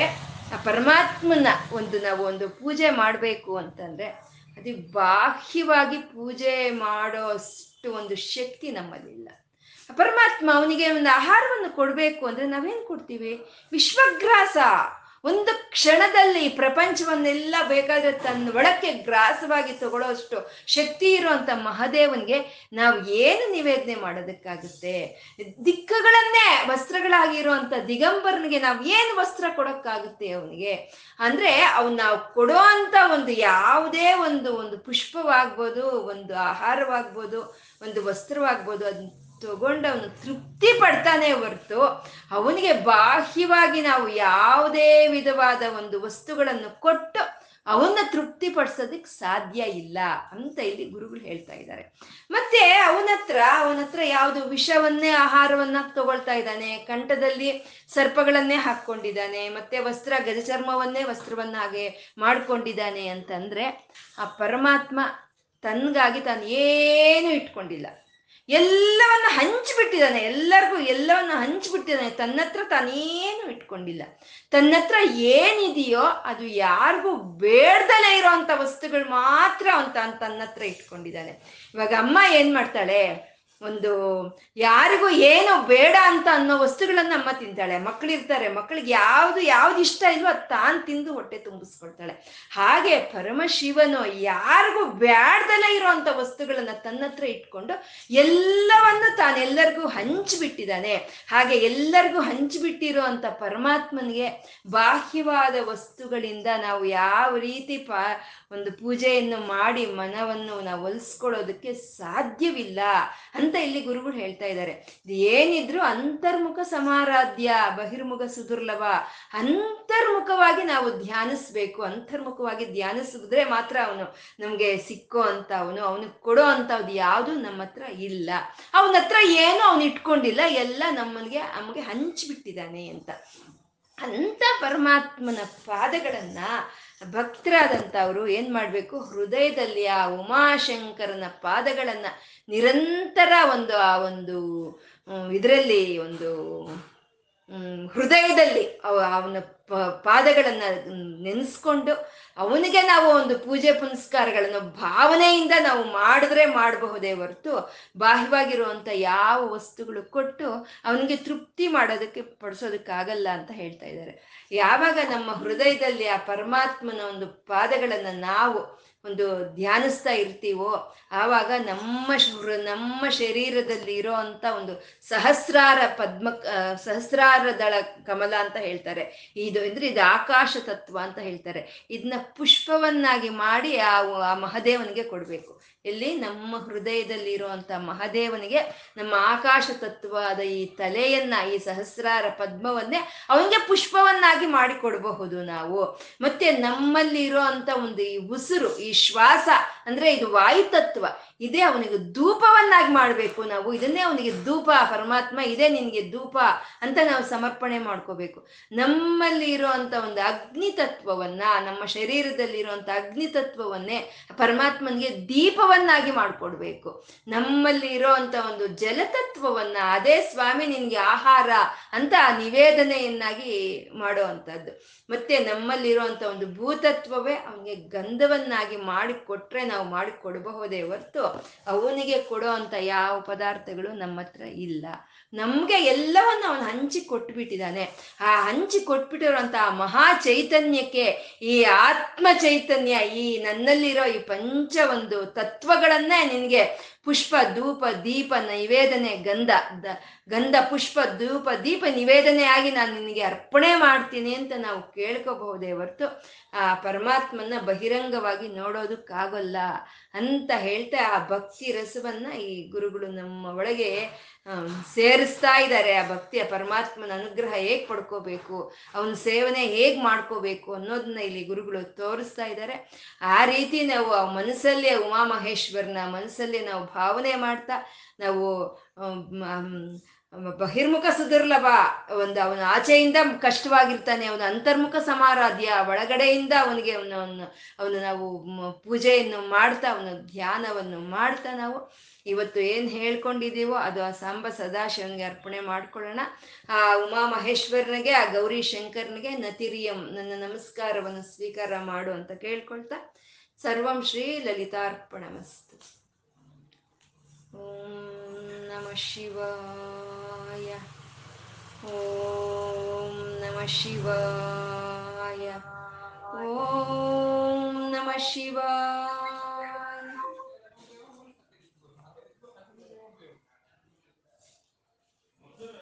ಆ ಪರಮಾತ್ಮನ ಒಂದು ನಾವು ಒಂದು ಪೂಜೆ ಮಾಡಬೇಕು ಅಂತಂದರೆ ಅದು ಬಾಹ್ಯವಾಗಿ ಪೂಜೆ ಮಾಡೋ ಅಷ್ಟು ಒಂದು ಶಕ್ತಿ ನಮ್ಮಲ್ಲಿಲ್ಲ. ಪರಮಾತ್ಮ ಅವನಿಗೆ ಒಂದು ಆಹಾರವನ್ನು ಕೊಡಬೇಕು ಅಂದ್ರೆ ನಾವೇನ್ ಕೊಡ್ತೀವಿ? ವಿಶ್ವಗ್ರಾಸ. ಒಂದು ಕ್ಷಣದಲ್ಲಿ ಪ್ರಪಂಚವನ್ನೆಲ್ಲ ಬೇಕಾದ್ರೆ ತನ್ನ ಒಳಕ್ಕೆ ಗ್ರಾಸವಾಗಿ ತಗೊಳ್ಳೋಷ್ಟು ಶಕ್ತಿ ಇರುವಂತ ಮಹಾದೇವನ್ಗೆ ನಾವು ಏನು ನಿವೇದನೆ ಮಾಡೋದಕ್ಕಾಗುತ್ತೆ? ದಿಕ್ಕುಗಳನ್ನೇ ವಸ್ತ್ರಗಳಾಗಿರುವಂತ ದಿಗಂಬರನಿಗೆ ನಾವು ಏನು ವಸ್ತ್ರ ಕೊಡೋಕ್ಕಾಗುತ್ತೆ ಅವನಿಗೆ? ಅಂದ್ರೆ ಅವ್ನು ನಾವು ಕೊಡೋ ಅಂತ ಒಂದು ಯಾವುದೇ ಒಂದು ಒಂದು ಪುಷ್ಪವಾಗ್ಬೋದು, ಒಂದು ಆಹಾರವಾಗ್ಬೋದು, ಒಂದು ವಸ್ತ್ರವಾಗ್ಬೋದು ಅದನ್ನ ತಗೊಂಡು ಅವನು ತೃಪ್ತಿ ಪಡ್ತಾನೆ ಹೊರತು ಅವನಿಗೆ ಬಾಹ್ಯವಾಗಿ ನಾವು ಯಾವುದೇ ವಿಧವಾದ ಒಂದು ವಸ್ತುಗಳನ್ನು ಕೊಟ್ಟು ಅವನ್ನ ತೃಪ್ತಿ ಪಡಿಸೋದಕ್ಕೆ ಸಾಧ್ಯ ಇಲ್ಲ ಅಂತ ಇಲ್ಲಿ ಗುರುಗಳು ಹೇಳ್ತಾ ಇದ್ದಾರೆ. ಮತ್ತೆ ಅವನ ಹತ್ರ ಅವನ ಹತ್ರ ಯಾವುದು ವಿಷವನ್ನೇ, ಆಹಾರವನ್ನ ತಗೊಳ್ತಾ ಇದ್ದಾನೆ. ಕಂಠದಲ್ಲಿ ಸರ್ಪಗಳನ್ನೇ ಹಾಕೊಂಡಿದ್ದಾನೆ ಮತ್ತೆ ವಸ್ತ್ರ, ಗಜಚರ್ಮವನ್ನೇ, ವಸ್ತ್ರವನ್ನಾಗೆ ಮಾಡ್ಕೊಂಡಿದ್ದಾನೆ ಅಂತಂದ್ರೆ ಆ ಪರಮಾತ್ಮ ತನ್ಗಾಗಿ ತಾನು ಏನು ಇಟ್ಕೊಂಡಿಲ್ಲ. ಎಲ್ಲವನ್ನ ಹಂಚಿಬಿಟ್ಟಿದ್ದಾನೆ, ಎಲ್ಲರಿಗೂ ಎಲ್ಲವನ್ನ ಹಂಚಿಬಿಟ್ಟಿದ್ದಾನೆ. ತನ್ನ ಹತ್ರ ತಾನೇನು ಇಟ್ಕೊಂಡಿಲ್ಲ. ತನ್ನ ಹತ್ರ ಏನಿದೆಯೋ ಅದು ಯಾರಿಗೂ ಬೇಡ್ದಲೇ ಇರೋಂಥ ವಸ್ತುಗಳು ಮಾತ್ರ ಅವನ್ ತಾನು ತನ್ನ ಹತ್ರ ಇಟ್ಕೊಂಡಿದ್ದಾನೆ. ಇವಾಗ ಅಮ್ಮ ಏನ್ ಮಾಡ್ತಾಳೆ ಒಂದು ಯಾರಿಗೂ ಏನು ಬೇಡ ಅಂತ ಅನ್ನೋ ವಸ್ತುಗಳನ್ನ ಅಮ್ಮ ತಿಂತಾಳೆ. ಮಕ್ಕಳಿರ್ತಾರೆ ಮಕ್ಕಳಿಗೆ ಯಾವ್ದು ಯಾವ್ದು ಇಷ್ಟ ಇಲ್ವೋ ಅದು ತಾನು ತಿಂದು ಹೊಟ್ಟೆ ತುಂಬಿಸ್ಕೊಳ್ತಾಳೆ. ಹಾಗೆ ಪರಮಶಿವನು ಯಾರಿಗೂ ಬ್ಯಾಡ್ದಲೇ ಇರುವಂತ ವಸ್ತುಗಳನ್ನ ತನ್ನ ಹತ್ರ ಇಟ್ಕೊಂಡು ಎಲ್ಲವನ್ನು ತಾನೆಲ್ಲರಿಗೂ ಹಂಚಿಬಿಟ್ಟಿದ್ದಾನೆ. ಹಾಗೆ ಎಲ್ಲರಿಗೂ ಹಂಚಿಬಿಟ್ಟಿರೋ ಅಂತ ಪರಮಾತ್ಮನಿಗೆ ಬಾಹ್ಯವಾದ ವಸ್ತುಗಳಿಂದ ನಾವು ಯಾವ ರೀತಿ ಪಾ ಒಂದು ಪೂಜೆಯನ್ನು ಮಾಡಿ ಮನವನ್ನು ನಾವು ಒಲಿಸ್ಕೊಳ್ಳೋದಕ್ಕೆ ಸಾಧ್ಯವಿಲ್ಲ ಅಂತ ಇಲ್ಲಿ ಗುರುಗಳು ಹೇಳ್ತಾ ಇದ್ದಾರೆ. ಇದು ಏನಿದ್ರು ಅಂತರ್ಮುಖ ಸಮಾರಾಧ್ಯ, ಬಹಿರ್ಮುಖ ಸುದುರ್ಲಭ, ಅಂತರ್ಮುಖವಾಗಿ ನಾವು ಧ್ಯಾನಿಸ್ಬೇಕು. ಅಂತರ್ಮುಖವಾಗಿ ಧ್ಯಾನಿಸಿದ್ರೆ ಮಾತ್ರ ಅವನು ನಮ್ಗೆ ಸಿಕ್ಕೋ ಅಂತ, ಅವನು ಅವನಿಗೆ ಕೊಡೋ ಅಂತವ್ದು ಯಾವುದು ನಮ್ಮ ಹತ್ರ ಇಲ್ಲ. ಅವನ ಹತ್ರ ಏನು ಅವನು ಇಟ್ಕೊಂಡಿಲ್ಲ. ಎಲ್ಲ ನಮ್ಮನಿಗೆ, ನಮಗೆ ಹಂಚಿಬಿಟ್ಟಿದ್ದಾನೆ ಅಂತ. ಅಂತ ಪರಮಾತ್ಮನ ಪಾದಗಳನ್ನ ಭಕ್ತರಾದಂಥವ್ರು ಏನ್ ಮಾಡ್ಬೇಕು? ಹೃದಯದಲ್ಲಿ ಆ ಉಮಾಶಂಕರನ ಪಾದಗಳನ್ನ ನಿರಂತರ ಒಂದು ಆ ಒಂದು ಇದರಲ್ಲಿ ಒಂದು ಹೃದಯದಲ್ಲಿ ಅವ- ಅವನ ಪ- ಪಾದಗಳನ್ನ ನೆನೆಸ್ಕೊಂಡು ಅವನಿಗೆ ನಾವು ಒಂದು ಪೂಜೆ ಪುನಸ್ಕಾರಗಳನ್ನು ಭಾವನೆಯಿಂದ ನಾವು ಮಾಡಿದ್ರೆ ಮಾಡಬಹುದೇ ಹೊರತು ಬಾಹ್ಯವಾಗಿರುವಂತ ಯಾವ ವಸ್ತುಗಳು ಕೊಟ್ಟು ಅವನಿಗೆ ತೃಪ್ತಿ ಮಾಡೋದಕ್ಕೆ ಪಡಿಸೋದಕ್ಕಾಗಲ್ಲ ಅಂತ ಹೇಳ್ತಾ ಇದ್ದಾರೆ. ಯಾವಾಗ ನಮ್ಮ ಹೃದಯದಲ್ಲಿ ಆ ಪರಮಾತ್ಮನ ಒಂದು ಪಾದಗಳನ್ನು ನಾವು ಒಂದು ಧ್ಯಾನಿಸ್ತಾ ಇರ್ತೀವೋ, ಆವಾಗ ನಮ್ಮ ನಮ್ಮ ಶರೀರದಲ್ಲಿ ಇರೋ ಅಂತ ಒಂದು ಸಹಸ್ರಾರ ಪದ್ಮ ಸಹಸ್ರಾರದಳ ಸಹಸ್ರಾರ ದಳ ಕಮಲ ಅಂತ ಹೇಳ್ತಾರೆ. ಇದು ಅಂದ್ರೆ ಇದು ಆಕಾಶ ತತ್ವ ಅಂತ ಹೇಳ್ತಾರೆ. ಇದನ್ನ ಪುಷ್ಪವನ್ನಾಗಿ ಮಾಡಿ ಆ ಮಹದೇವನಿಗೆ ಕೊಡಬೇಕು. ಎಲ್ಲಿ ನಮ್ಮ ಹೃದಯದಲ್ಲಿ ಇರುವಂತ ಮಹಾದೇವನಿಗೆ ನಮ್ಮ ಆಕಾಶ ತತ್ವದ ಈ ತಲೆಯನ್ನ, ಈ ಸಹಸ್ರಾರ ಪದ್ಮವನ್ನೇ ಅವನಿಗೆ ಪುಷ್ಪವನ್ನಾಗಿ ಮಾಡಿಕೊಡಬಹುದು ನಾವು. ಮತ್ತೆ ನಮ್ಮಲ್ಲಿ ಇರೋ ಒಂದು ಈ ಉಸಿರು, ಈ ಶ್ವಾಸ, ಅಂದ್ರೆ ಇದು ವಾಯು ತತ್ವ ಇದೇ ಅವನಿಗೆ ಧೂಪವನ್ನಾಗಿ ಮಾಡಬೇಕು ನಾವು. ಇದನ್ನೇ ಅವನಿಗೆ ಧೂಪ, ಪರಮಾತ್ಮ ಇದೇ ನಿನಗೆ ಧೂಪ ಅಂತ ನಾವು ಸಮರ್ಪಣೆ ಮಾಡ್ಕೋಬೇಕು. ನಮ್ಮಲ್ಲಿ ಇರುವಂತ ಒಂದು ಅಗ್ನಿ ತತ್ವವನ್ನ, ನಮ್ಮ ಶರೀರದಲ್ಲಿ ಇರುವಂತ ಅಗ್ನಿ ತತ್ವವನ್ನೇ ಪರಮಾತ್ಮನಿಗೆ ದೀಪವನ್ನಾಗಿ ಮಾಡ್ಕೊಡ್ಬೇಕು. ನಮ್ಮಲ್ಲಿ ಇರೋವಂಥ ಒಂದು ಜಲತತ್ವವನ್ನ ಅದೇ ಸ್ವಾಮಿ ನಿನ್ಗೆ ಆಹಾರ ಅಂತ ನಿವೇದನೆಯನ್ನಾಗಿ ಮಾಡೋ ಅಂಥದ್ದು ಮತ್ತೆ ನಮ್ಮಲ್ಲಿರುವಂತ ಒಂದು ಭೂತತ್ವವೇ ಅವನಿಗೆ ಗಂಧವನ್ನಾಗಿ ಮಾಡಿಕೊಟ್ರೆ ನಾವು ಮಾಡಿ ಕೊಡಬಹುದೇ ಅವನಿಗೆ ಕೊಡೋ ಅಂತ ಯಾವ ಪದಾರ್ಥಗಳು ನಮ್ಮ ಹತ್ರ ಇಲ್ಲ. ನಮ್ಗೆ ಎಲ್ಲವನ್ನು ಅವನು ಹಂಚಿ ಕೊಟ್ಬಿಟ್ಟಿದ್ದಾನೆ. ಆ ಹಂಚಿ ಕೊಟ್ಬಿಟ್ಟಿರುವಂತಹ ಮಹಾ ಚೈತನ್ಯಕ್ಕೆ, ಈ ಆತ್ಮ ಚೈತನ್ಯ, ಈ ನನ್ನಲ್ಲಿರೋ ಈ ಪಂಚ ಒಂದು ತತ್ವಗಳನ್ನೇ ನಿನ್ಗೆ ಪುಷ್ಪ, ಧೂಪ, ದೀಪ, ನೈವೇದನೆ, ಗಂಧ ಗಂಧ, ಪುಷ್ಪ, ಧೂಪ, ದೀಪ ನಿವೇದನೆ ಆಗಿ ನಾನು ನಿನಗೆ ಅರ್ಪಣೆ ಮಾಡ್ತೀನಿ ಅಂತ ನಾವು ಕೇಳ್ಕೋಬಹುದೇ ಹೊರತು, ಆ ಪರಮಾತ್ಮನ ಬಹಿರಂಗವಾಗಿ ನೋಡೋದಕ್ಕಾಗಲ್ಲ ಅಂತ ಹೇಳ್ತಾ ಆ ಭಕ್ತಿ ರಸವನ್ನ ಈ ಗುರುಗಳು ನಮ್ಮ ಒಳಗೆ ಸೇರಿಸ್ತಾ ಇದ್ದಾರೆ ಆ ಭಕ್ತಿಯ ಪರಮಾತ್ಮನ ಅನುಗ್ರಹ ಹೇಗೆ ಪಡ್ಕೋಬೇಕು, ಅವನ ಸೇವನೆ ಹೇಗೆ ಮಾಡ್ಕೋಬೇಕು ಅನ್ನೋದನ್ನ ಇಲ್ಲಿ ಗುರುಗಳು ತೋರಿಸ್ತಾ ಇದ್ದಾರೆ ಆ ರೀತಿ ನಾವು ಮನಸ್ಸಲ್ಲೇ ಉಮಾಮಹೇಶ್ವರನ ಮನಸ್ಸಲ್ಲಿ ನಾವು ಭಾವನೆ ಮಾಡ್ತಾ, ನಾವು ಬಹಿರ್ಮುಖ ಸುದುರ್ಲಭ, ಒಂದು ಅವನ ಆಚೆಯಿಂದ ಕಷ್ಟವಾಗಿರ್ತಾನೆ, ಅವನ ಅಂತರ್ಮುಖ ಸಮಾರಾಧ್ಯ, ಒಳಗಡೆಯಿಂದ ಅವನಿಗೆ ಅವನ ಅವನು ನಾವು ಪೂಜೆಯನ್ನು ಮಾಡ್ತಾ, ಅವನ ಧ್ಯಾನವನ್ನು ಮಾಡ್ತಾ ನಾವು. ಇವತ್ತು ಏನು ಹೇಳ್ಕೊಂಡಿದ್ದೀವೋ ಅದು ಆ ಸಾಂಬ ಸದಾಶಿವಂಗೆ ಅರ್ಪಣೆ ಮಾಡ್ಕೊಳ್ಳೋಣ. ಆ ಉಮಾ ಮಹೇಶ್ವರನಿಗೆ, ಆ ಗೌರಿ ಶಂಕರನಿಗೆ ನತಿರಿಯಂ ನನ್ನ ನಮಸ್ಕಾರವನ್ನು ಸ್ವೀಕಾರ ಮಾಡು ಅಂತ ಕೇಳ್ಕೊಳ್ತಾ ಸರ್ವಂ ಶ್ರೀ ಲಲಿತಾರ್ಪಣಮಸ್ತು. ಓಂ ನಮ ಶಿವಾಯ. ಓಂ ನಮ ಶಿವಾಯ. ಓಂ ನಮ ಶಿವಾಯ.